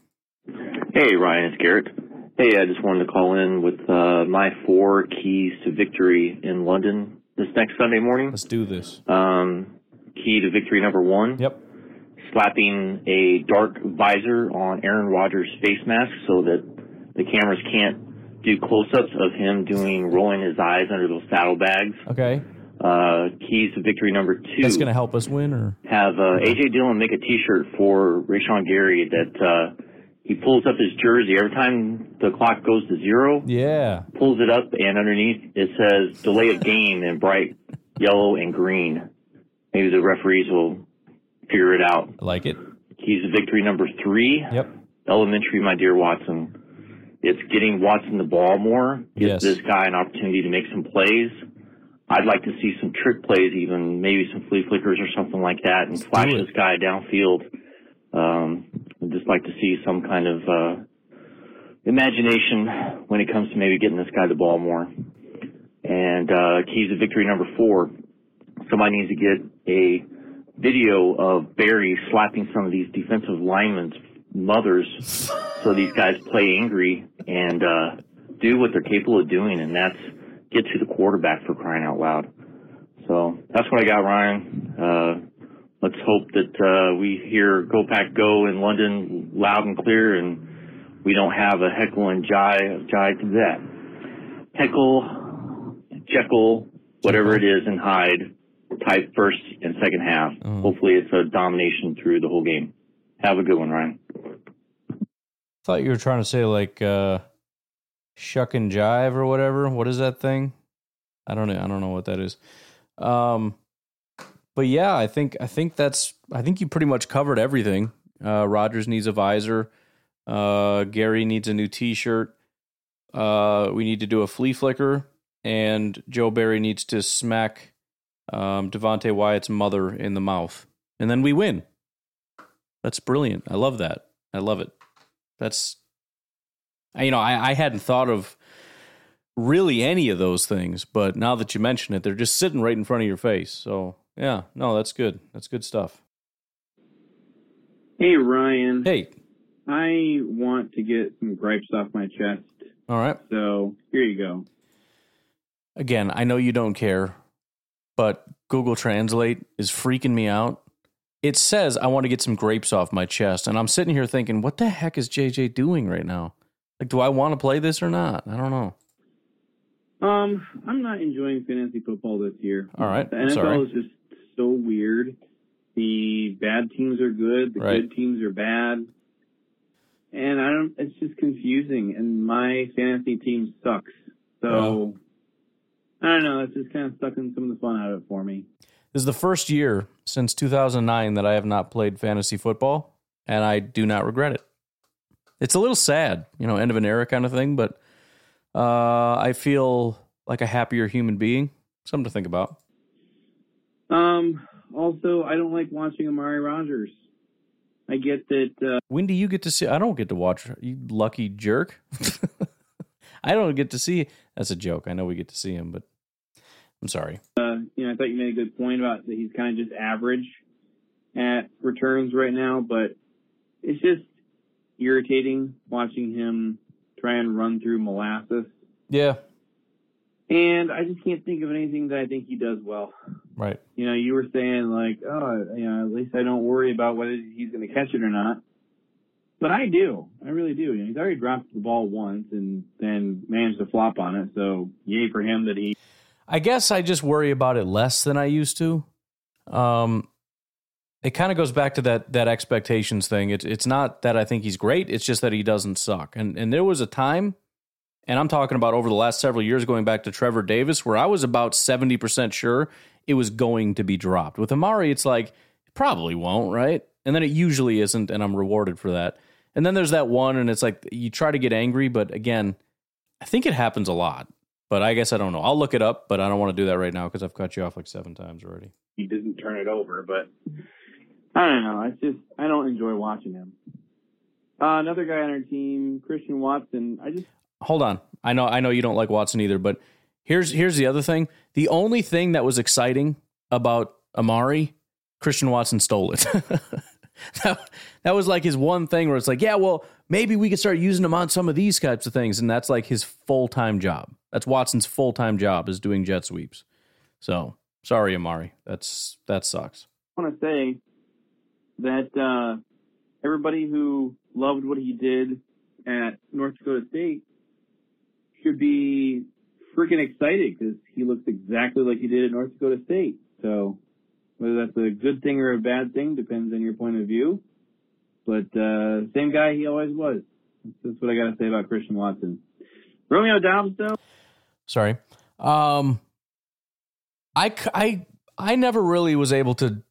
Hey, Ryan, it's Garrett. Hey, I just wanted to call in with uh, my four keys to victory in London this next Sunday morning. Let's do this. Um, key to victory number one. Yep. Slapping a dark visor on Aaron Rodgers' face mask so that the cameras can't do close-ups of him doing rolling his eyes under those saddlebags. Okay. Uh, keys to victory number two. That's going to help us win, or have uh, AJ Dillon make a T-shirt for Rashan Gary that uh, he pulls up his jersey every time the clock goes to zero. yeah, Pulls it up and underneath it says delay of game in bright yellow and green. Maybe the referees will figure it out. I like it. Keys to victory number three. Yep. Elementary, my dear Watson. It's getting Watson the ball more. Gives Yes. this guy an opportunity to make some plays. I'd like to see some trick plays, even maybe some flea flickers or something like that, and flash do it. this guy downfield. Um, just like to see some kind of uh, imagination when it comes to maybe getting this guy the ball more. And uh, keys to victory number four. Somebody needs to get a video of Barry slapping some of these defensive linemen's mothers so these guys play angry and uh, do what they're capable of doing, and that's get to the quarterback for crying out loud. So that's what I got, Ryan. Uh, let's hope that uh, we hear "Go Pack Go" in London loud and clear, and we don't have a heckle and jive, jive to that. Heckle, Jekyll, whatever it is, and Hyde type first and second half. Hopefully, it's a domination through the whole game. Have a good one, Ryan. thought you were trying to say like uh, shuck and jive or whatever. What is that thing? I don't know. I don't know what that is. Um, but yeah, I think I think that's I think you pretty much covered everything. Uh, Rodgers needs a visor. Uh, Gary needs a new T-shirt. Uh, we need to do a flea flicker, and Joe Barry needs to smack um, Devonte Wyatt's mother in the mouth, and then we win. That's brilliant. I love that. I love it. That's you know I, I hadn't thought of really any of those things, but now that you mention it, they're just sitting right in front of your face. So yeah, no, that's good. That's good stuff. Hey, Ryan. Hey. I want to get some gripes off my chest. All right. So here you go. Again, I know you don't care, but Google Translate is freaking me out. It says I want to get some grapes off my chest, and I'm sitting here thinking, what the heck is JJ doing right now? Like, do I want to play this or not? I don't know. Um, I'm not enjoying fantasy football this year. All right, The NFL sorry. is just so weird. The bad teams are good, the Right. good teams are bad. And I don't it's just confusing and my fantasy team sucks. So I don't know, it's just kind of sucking some of the fun out of it for me. This is the first year since 2009 that I have not played fantasy football, and I do not regret it. It's a little sad, you know, end of an era kind of thing, but uh, I feel like a happier human being. Something to think about. Um. Also, I don't like watching Amari Rodgers. I get that. Uh, when do you get to see? I don't get to watch. You lucky jerk. (laughs) I don't get to see. That's a joke. I know we get to see him, but I'm sorry. Uh, you know, I thought you made a good point about that he's kind of just average at returns right now, but it's just irritating watching him try and run through molasses. Yeah. And I just can't think of anything that I think he does well. Right. You know, you were saying like, oh, you know, at least I don't worry about whether he's going to catch it or not. But I do. I really do. You know, he's already dropped the ball once and then managed to flop on it. So yay for him that he. I guess I just worry about it less than I used to. Um, it kind of goes back to that that expectations thing. It's it's not that I think he's great. It's just that he doesn't suck. And and there was a time, and I'm talking about over the last several years, going back to Trevor Davis, where I was about seventy percent sure it was going to be dropped. With Amari, it's like probably won't, right? And then it usually isn't, and I'm rewarded for that. And then there's that one, and it's like you try to get angry, but again, I think it happens a lot. But I guess I don't know. I'll look it up, but I don't want to do that right now because I've cut you off like seven times already. He didn't turn it over, but I don't know. It's just I don't enjoy watching him. Uh, another guy on our team, Christian Watson. I just hold on. I know I know you don't like Watson either, but here's here's the other thing. The only thing that was exciting about Amari, Christian Watson stole it. (laughs) that, that was like his one thing where it's like, yeah, well, maybe we could start using him on some of these types of things, and that's like his full time job. That's Watson's full time job is doing jet sweeps. So sorry, Amari. That's that sucks. I want to say that uh, everybody who loved what he did at North Dakota State should be freaking excited because he looks exactly like he did at North Dakota State. So whether that's a good thing or a bad thing depends on your point of view. But uh, same guy he always was. That's what I got to say about Christian Watson. Romeo Doubs, though. Sorry. Um, I, I, I never really was able to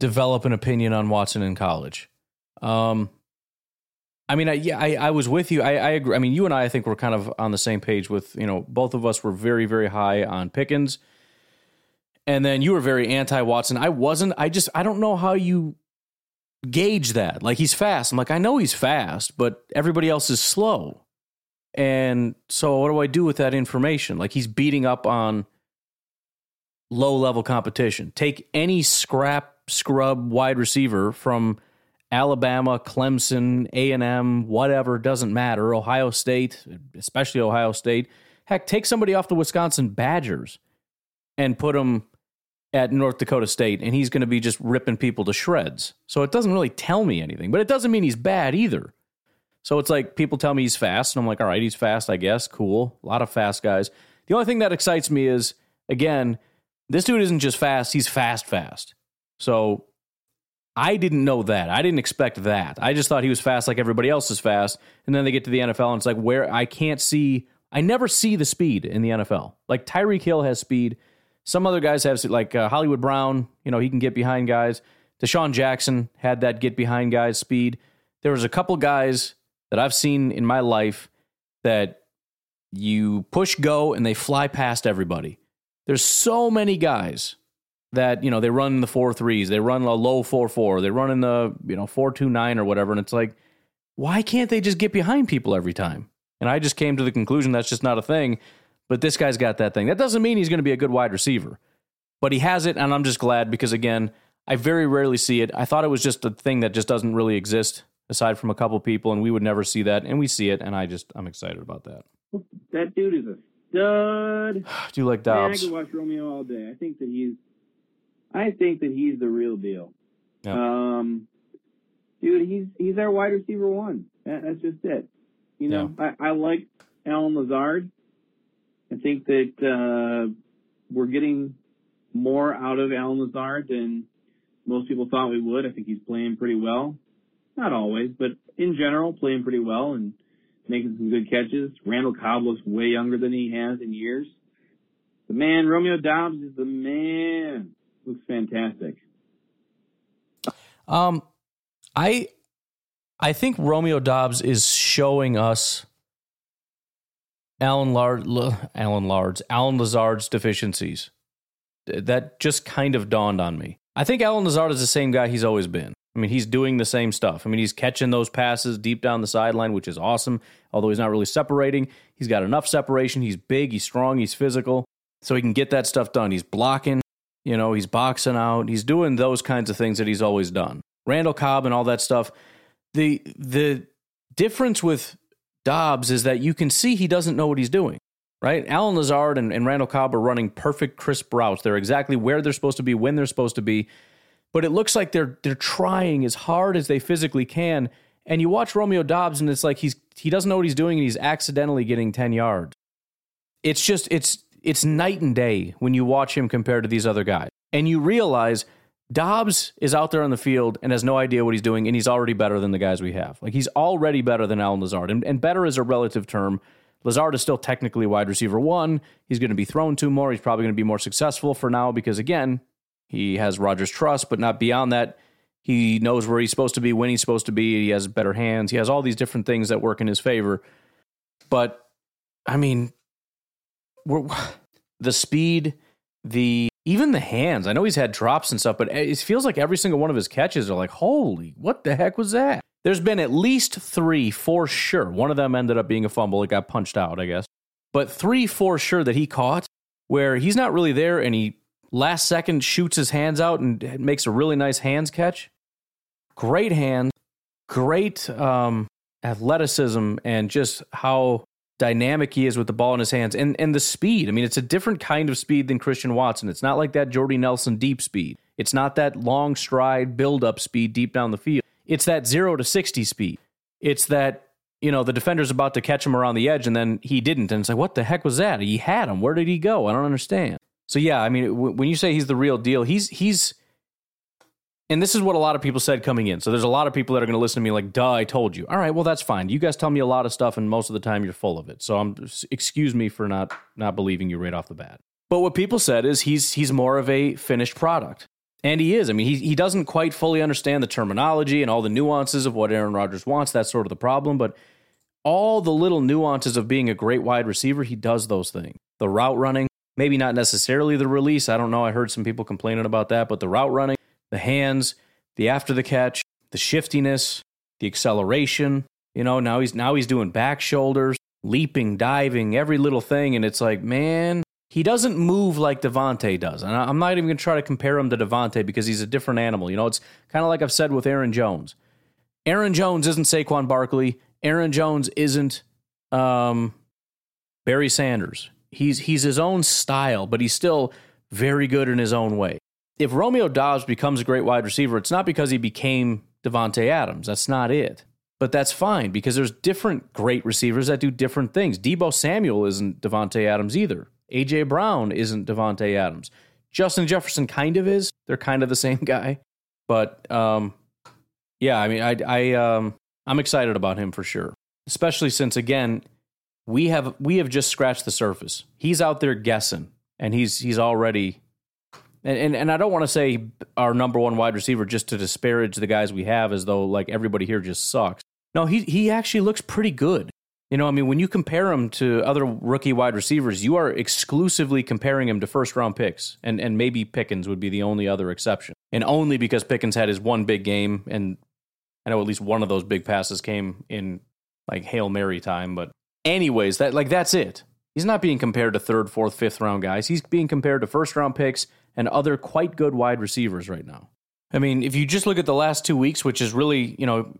develop an opinion on Watson in college. Um, I mean, I, yeah, I, I was with you. I, I agree. I mean, you and I, I think we're kind of on the same page with, you know, both of us were very, very high on Pickens. And then you were very anti Watson. I wasn't. I just, I don't know how you gauge that. Like, he's fast. I'm like, I know he's fast, but everybody else is slow. And so, what do I do with that information? Like, he's beating up on low level competition. Take any scrap scrub wide receiver from Alabama, Clemson, A&M, whatever, doesn't matter, Ohio State, especially Ohio State. Heck, take somebody off the Wisconsin Badgers and put him at North Dakota State and he's going to be just ripping people to shreds. So it doesn't really tell me anything, but it doesn't mean he's bad either. So it's like people tell me he's fast and I'm like, "All right, he's fast, I guess. Cool. A lot of fast guys." The only thing that excites me is again, this dude isn't just fast, he's fast fast. So I didn't know that. I didn't expect that. I just thought he was fast like everybody else is fast. And then they get to the NFL and it's like where I can't see I never see the speed in the NFL. Like Tyreek Hill has speed. Some other guys have like uh, Hollywood Brown, you know, he can get behind guys. DeSean Jackson had that get behind guys speed. There was a couple guys that I've seen in my life that you push go and they fly past everybody. There's so many guys that you know they run the four threes, they run a low four four, they run in the you know four two nine or whatever, and it's like, why can't they just get behind people every time? And I just came to the conclusion that's just not a thing. But this guy's got that thing. That doesn't mean he's going to be a good wide receiver, but he has it, and I'm just glad because again, I very rarely see it. I thought it was just a thing that just doesn't really exist aside from a couple people, and we would never see that, and we see it, and I just I'm excited about that. That dude is a stud. (sighs) Do you like Doubs? Man, I could watch Romeo all day. I think that he's I think that he's the real deal. Yeah. Um, dude, he's he's our wide receiver one. That, that's just it. You know, I, I like Allen Lazard. I think that uh, we're getting more out of Allen Lazard than most people thought we would. I think he's playing pretty well. Not always, but in general, playing pretty well and making some good catches. Randall Cobb looks way younger than he has in years. The man, Romeo Doubs, is the man. Looks fantastic. Um, I I think Romeo Doubs is showing us Alan Lard, Alan Lard's, Allen Lazard's deficiencies. That just kind of dawned on me. I think Allen Lazard is the same guy he's always been. I mean, he's doing the same stuff. I mean, he's catching those passes deep down the sideline, which is awesome. Although he's not really separating, he's got enough separation. He's big, he's strong, he's physical, so he can get that stuff done. He's blocking, you know, he's boxing out, he's doing those kinds of things that he's always done. Randall Cobb and all that stuff. The the difference with Doubs is that you can see he doesn't know what he's doing. Right? Allen Lazard and, and Randall Cobb are running perfect, crisp routes. They're exactly where they're supposed to be, when they're supposed to be but it looks like they're they're trying as hard as they physically can. And you watch Romeo Doubs, and it's like he's he doesn't know what he's doing, and he's accidentally getting ten yards. It's just it's it's night and day when you watch him compared to these other guys, and you realize Doubs is out there on the field and has no idea what he's doing, and he's already better than the guys we have. Like he's already better than Allen Lazard, and, and better is a relative term. Lazard is still technically wide receiver one. He's going to be thrown to more. He's probably going to be more successful for now because again, he has Rodgers' trust, but not beyond that. He knows where he's supposed to be, when he's supposed to be. He has better hands. He has all these different things that work in his favor. But I mean, (sighs) the speed, the even the hands. I know he's had drops and stuff, but it feels like every single one of his catches are like, holy, what the heck was that? There's been at least three for sure. One of them ended up being a fumble. It got punched out, I guess. But three for sure that he caught where he's not really there and he last second shoots his hands out and makes a really nice hands catch. Great hands, great um, athleticism, and just how dynamic he is with the ball in his hands and, and the speed. I mean, it's a different kind of speed than Christian Watson. It's not like that Jordy Nelson deep speed. It's not that long stride build up speed deep down the field. It's that zero to 60 speed. It's that, you know, the defender's about to catch him around the edge and then he didn't. And it's like, what the heck was that? He had him. Where did he go? I don't understand. So yeah, I mean, when you say he's the real deal, he's he's, and this is what a lot of people said coming in. So there's a lot of people that are going to listen to me like, "Duh, I told you." All right, well that's fine. You guys tell me a lot of stuff, and most of the time you're full of it. So I'm excuse me for not not believing you right off the bat. But what people said is he's he's more of a finished product. And he is. I mean, he, he doesn't quite fully understand the terminology and all the nuances of what Aaron Rodgers wants. That's sort of the problem. But all the little nuances of being a great wide receiver, he does those things. The route running, maybe not necessarily the release. I don't know. I heard some people complaining about that, but the route running, the hands, the after the catch, the shiftiness, the acceleration. You know, now he's now he's doing back shoulders, leaping, diving, every little thing, and it's like, man, he doesn't move like Davante does. And I'm not even going to try to compare him to Davante because he's a different animal. You know, it's kind of like I've said with Aaron Jones. Aaron Jones isn't Saquon Barkley. Aaron Jones isn't um, Barry Sanders. He's he's his own style, but he's still very good in his own way. If Romeo Doubs becomes a great wide receiver, it's not because he became Davante Adams. That's not it. But that's fine because there's different great receivers that do different things. Deebo Samuel isn't Davante Adams either. AJ Brown isn't Davante Adams. Justin Jefferson kind of is. They're kind of the same (laughs) guy. But um, yeah, I mean, I, I um, I'm excited about him for sure, especially since again we have we have just scratched the surface. He's out there guessing, and he's he's already. And, and, and I don't want to say our number one wide receiver just to disparage the guys we have as though like everybody here just sucks. No, he he actually looks pretty good. You know, I mean, when you compare him to other rookie wide receivers, you are exclusively comparing him to first round picks, and and maybe Pickens would be the only other exception, and only because Pickens had his one big game, and I know at least one of those big passes came in like hail mary time, but Anyways, that like that's it. He's not being compared to third, fourth, fifth round guys. He's being compared to first round picks and other quite good wide receivers right now. I mean, if you just look at the last two weeks, which is really, you know,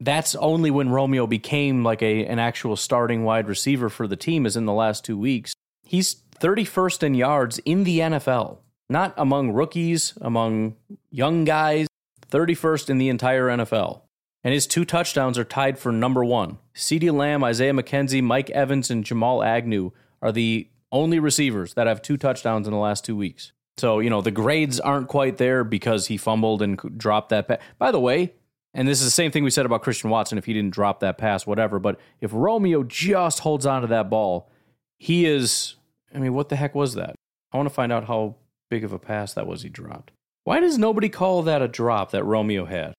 that's only when Romeo became like a an actual starting wide receiver for the team is in the last two weeks. He's 31st in yards in the NFL, not among rookies, among young guys, 31st in the entire NFL and his two touchdowns are tied for number one. CeeDee Lamb, Isaiah McKenzie, Mike Evans, and Jamal Agnew are the only receivers that have two touchdowns in the last two weeks. So, you know, the grades aren't quite there because he fumbled and dropped that pass. By the way, and this is the same thing we said about Christian Watson if he didn't drop that pass, whatever. But if Romeo just holds on to that ball, he is. I mean, what the heck was that? I want to find out how big of a pass that was he dropped. Why does nobody call that a drop that Romeo had?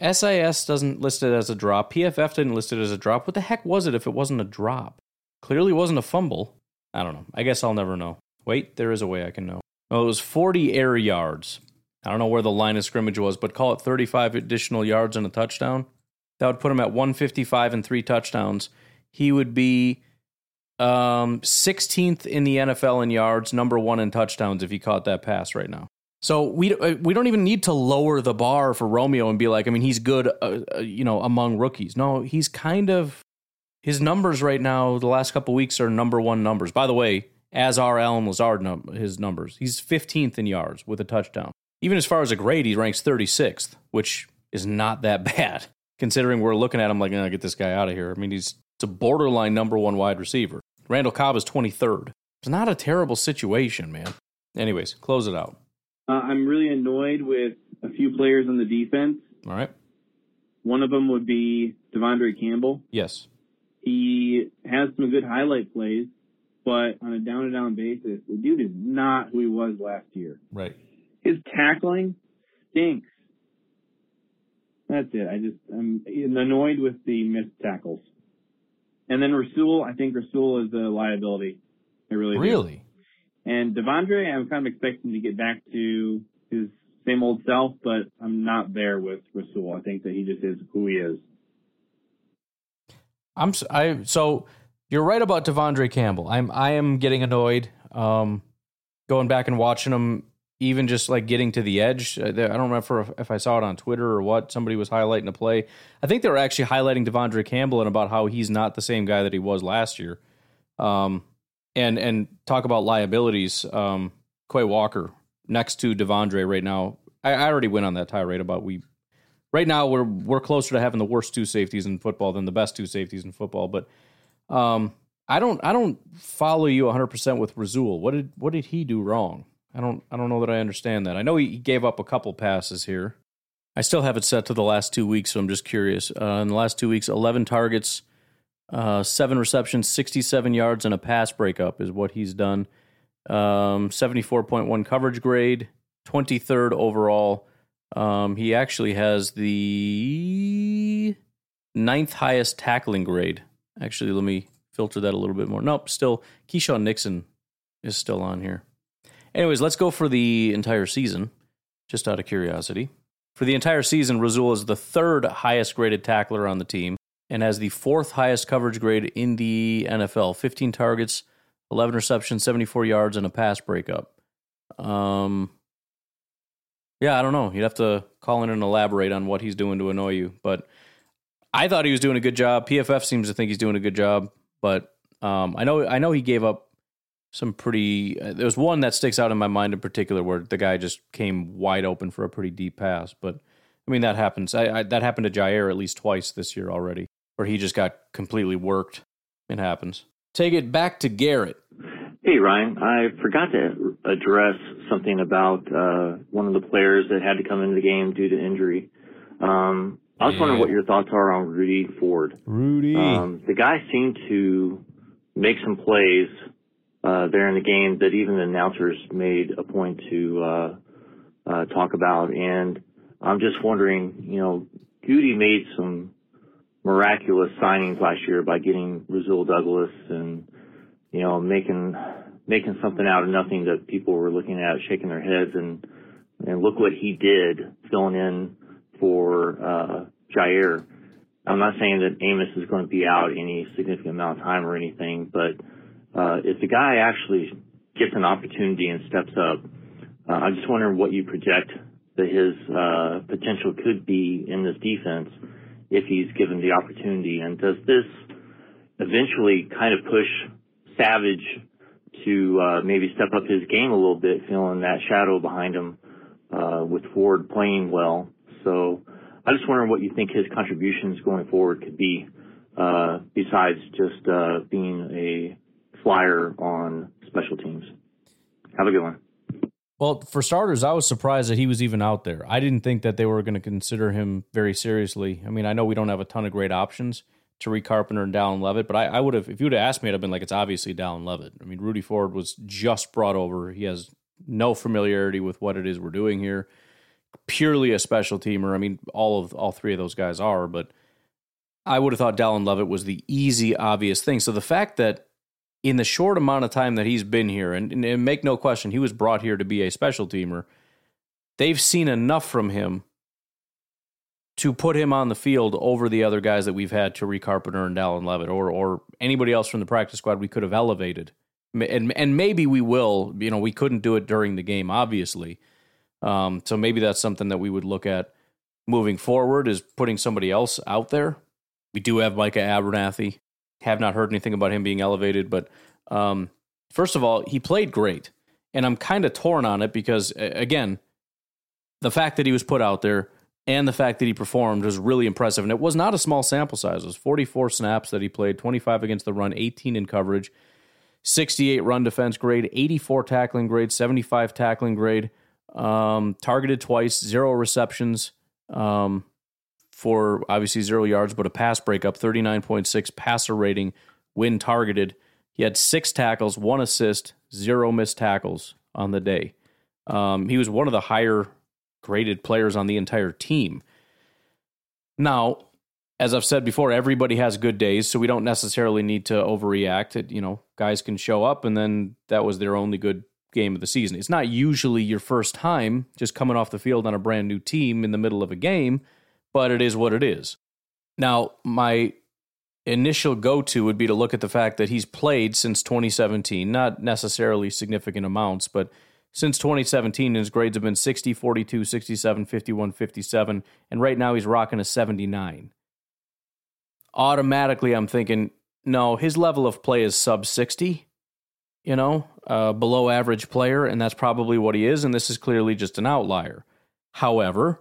SIS doesn't list it as a drop. PFF didn't list it as a drop. What the heck was it if it wasn't a drop? Clearly wasn't a fumble. I don't know. I guess I'll never know. Wait, there is a way I can know. Oh, it was 40 air yards. I don't know where the line of scrimmage was, but call it 35 additional yards and a touchdown. That would put him at 155 and three touchdowns. He would be um, 16th in the NFL in yards, number one in touchdowns if he caught that pass right now. So we uh, we don't even need to lower the bar for Romeo and be like, I mean, he's good, uh, uh, you know, among rookies. No, he's kind of his numbers right now. The last couple weeks are number one numbers. By the way, as are Allen Lazard num- his numbers. He's 15th in yards with a touchdown. Even as far as a grade, he ranks 36th, which is not that (laughs) bad considering we're looking at him like, oh, get this guy out of here. I mean, he's it's a borderline number one wide receiver. Randall Cobb is 23rd. It's not a terrible situation, man. Anyways, close it out. Uh, I'm really annoyed with a few players on the defense. All right. One of them would be De'Vondre Campbell. Yes. He has some good highlight plays, but on a down to down basis, the dude is not who he was last year. Right. His tackling stinks. That's it. I just I'm annoyed with the missed tackles. And then Rasul, I think Rasul is a liability. I really do. Really? And De'Vondre, I'm kind of expecting to get back to his same old self, but I'm not there with Rasul. I think that he just is who he is. I'm I so you're right about De'Vondre Campbell. I'm I am getting annoyed. Um, going back and watching him, even just like getting to the edge. I don't remember if, if I saw it on Twitter or what. Somebody was highlighting a play. I think they were actually highlighting De'Vondre Campbell and about how he's not the same guy that he was last year. Um, and and talk about liabilities. Um, Quay Walker next to De'Vondre right now. I, I already went on that tirade about we right now we're we're closer to having the worst two safeties in football than the best two safeties in football. But um, I don't I don't follow you 100 percent with Rasul. What did what did he do wrong? I don't I don't know that I understand that. I know he gave up a couple passes here. I still have it set to the last two weeks, so I'm just curious. Uh, in the last two weeks, 11 targets, uh, seven receptions, 67 yards, and a pass breakup is what he's done. Um, 74.1 coverage grade, 23rd overall. Um, he actually has the ninth highest tackling grade. Actually, let me filter that a little bit more. Nope, still Keisean Nixon is still on here. Anyways, let's go for the entire season, just out of curiosity. For the entire season, Rasul is the third highest graded tackler on the team and has the fourth highest coverage grade in the NFL 15 targets, 11 receptions, 74 yards, and a pass breakup. Um, yeah, I don't know. You'd have to call in and elaborate on what he's doing to annoy you. But I thought he was doing a good job. PFF seems to think he's doing a good job. But um, I know I know he gave up some pretty. Uh, there's one that sticks out in my mind in particular where the guy just came wide open for a pretty deep pass. But I mean that happens. I, I, that happened to Jaire at least twice this year already, where he just got completely worked. It happens. Take it back to Garrett. Hey Ryan, I forgot to address something about uh, one of the players that had to come into the game due to injury. Um, I was wondering what your thoughts are on Rudy Ford. Rudy. Um, the guy seemed to make some plays uh, there in the game that even the announcers made a point to uh, uh, talk about, and I'm just wondering, you know, Gutey made some miraculous signings last year by getting Rasul Douglas and you know making making something out of nothing that people were looking at, shaking their heads, and and look what he did filling in for uh, Jaire. I'm not saying that Amos is going to be out any significant amount of time or anything, but uh, if the guy actually gets an opportunity and steps up, uh, I'm just wondering what you project that his uh, potential could be in this defense if he's given the opportunity, and does this eventually kind of push Savage to uh, maybe step up his game a little bit, feeling that shadow behind him uh, with Ford playing well. So I just wondering what you think his contributions going forward could be, uh, besides just uh, being a flyer on special teams. Have a good one. Well, for starters, I was surprised that he was even out there. I didn't think that they were going to consider him very seriously. I mean, I know we don't have a ton of great options, Tariq Carpenter and Dallin Leavitt, but I, I would have, if you would have asked me, I'd have been like, it's obviously Dallin Leavitt. I mean, Rudy Ford was just brought over. He has no familiarity with what it is we're doing here. Purely a special teamer. I mean, all of all three of those guys are, but I would have thought Dallin Leavitt was the easy, obvious thing. So the fact that in the short amount of time that he's been here, and, and make no question, he was brought here to be a special teamer. They've seen enough from him to put him on the field over the other guys that we've had, Tariq Carpenter and Dallin Leavitt, or or anybody else from the practice squad we could have elevated, and and maybe we will. You know, we couldn't do it during the game, obviously. Um, so maybe that's something that we would look at moving forward is putting somebody else out there. We do have Micah Abernathy. Have not heard anything about him being elevated, but um, first of all, he played great, and I'm kind of torn on it because again, the fact that he was put out there and the fact that he performed was really impressive. And it was not a small sample size. It was 44 snaps that he played, 25 against the run, 18 in coverage, 68 run defense grade, 84 tackling grade, 75 tackling grade, um, targeted twice, zero receptions um, for obviously zero yards, but a pass breakup, 39.6 passer rating when targeted. He had six tackles, one assist, zero missed tackles on the day. Um, he was one of the higher graded players on the entire team. Now, as I've said before, everybody has good days, so we don't necessarily need to overreact. It, you know, guys can show up and then that was their only good game of the season. It's not usually your first time just coming off the field on a brand new team in the middle of a game, but it is what it is. Now, my initial go to would be to look at the fact that he's played since 2017, not necessarily significant amounts, but since 2017, his grades have been 60, 42, 67, 51, 57, and right now he's rocking a 79. Automatically, I'm thinking, no, his level of play is sub 60, you know, uh, below average player, and that's probably what he is, and this is clearly just an outlier. However,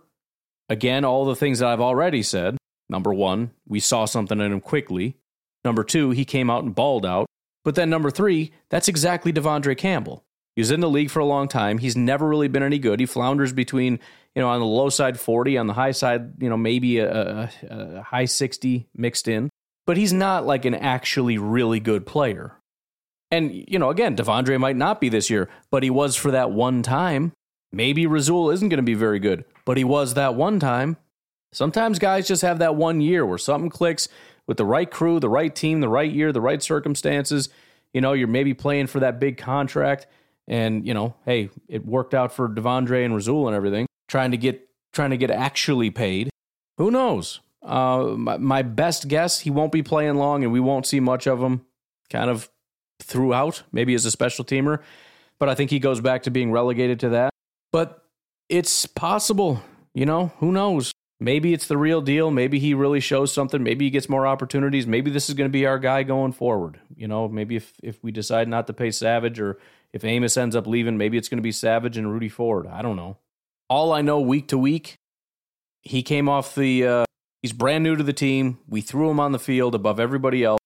again, all the things that I've already said number one, we saw something in him quickly. Number two, he came out and balled out. But then number three, that's exactly De'Vondre Campbell. He was in the league for a long time. He's never really been any good. He flounders between, you know, on the low side 40, on the high side, you know, maybe a, a, a high 60 mixed in. But he's not like an actually really good player. And, you know, again, De'Vondre might not be this year, but he was for that one time. Maybe Rasul isn't going to be very good, but he was that one time. Sometimes guys just have that one year where something clicks with the right crew, the right team, the right year, the right circumstances. You know, you're maybe playing for that big contract and, you know, hey, it worked out for De'Vondre and Rasul and everything, trying to get trying to get actually paid. Who knows? Uh, my, my best guess, he won't be playing long and we won't see much of him kind of throughout, maybe as a special teamer. But I think he goes back to being relegated to that. But it's possible, you know, who knows? Maybe it's the real deal. Maybe he really shows something. Maybe he gets more opportunities. Maybe this is going to be our guy going forward. You know, maybe if, if we decide not to pay Savage or if Amos ends up leaving, maybe it's going to be Savage and Rudy Ford. I don't know. All I know week to week, he came off the. Uh, he's brand new to the team. We threw him on the field above everybody else.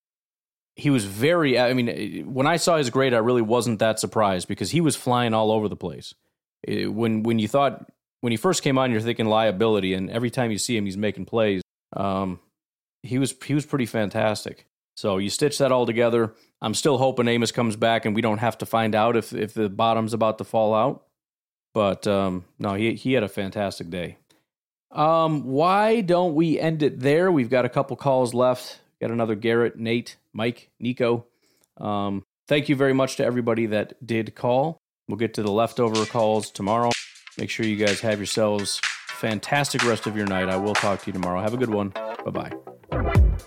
He was very. I mean, when I saw his grade, I really wasn't that surprised because he was flying all over the place. When when you thought when he first came on, you're thinking liability, and every time you see him, he's making plays. Um, he was he was pretty fantastic. So you stitch that all together. I'm still hoping Amos comes back and we don't have to find out if if the bottom's about to fall out. But um, no, he he had a fantastic day. Um, why don't we end it there? We've got a couple calls left. Got another Garrett, Nate, Mike, Nico. Um, thank you very much to everybody that did call. We'll get to the leftover calls tomorrow. Make sure you guys have yourselves fantastic rest of your night. I will talk to you tomorrow. Have a good one. Bye bye.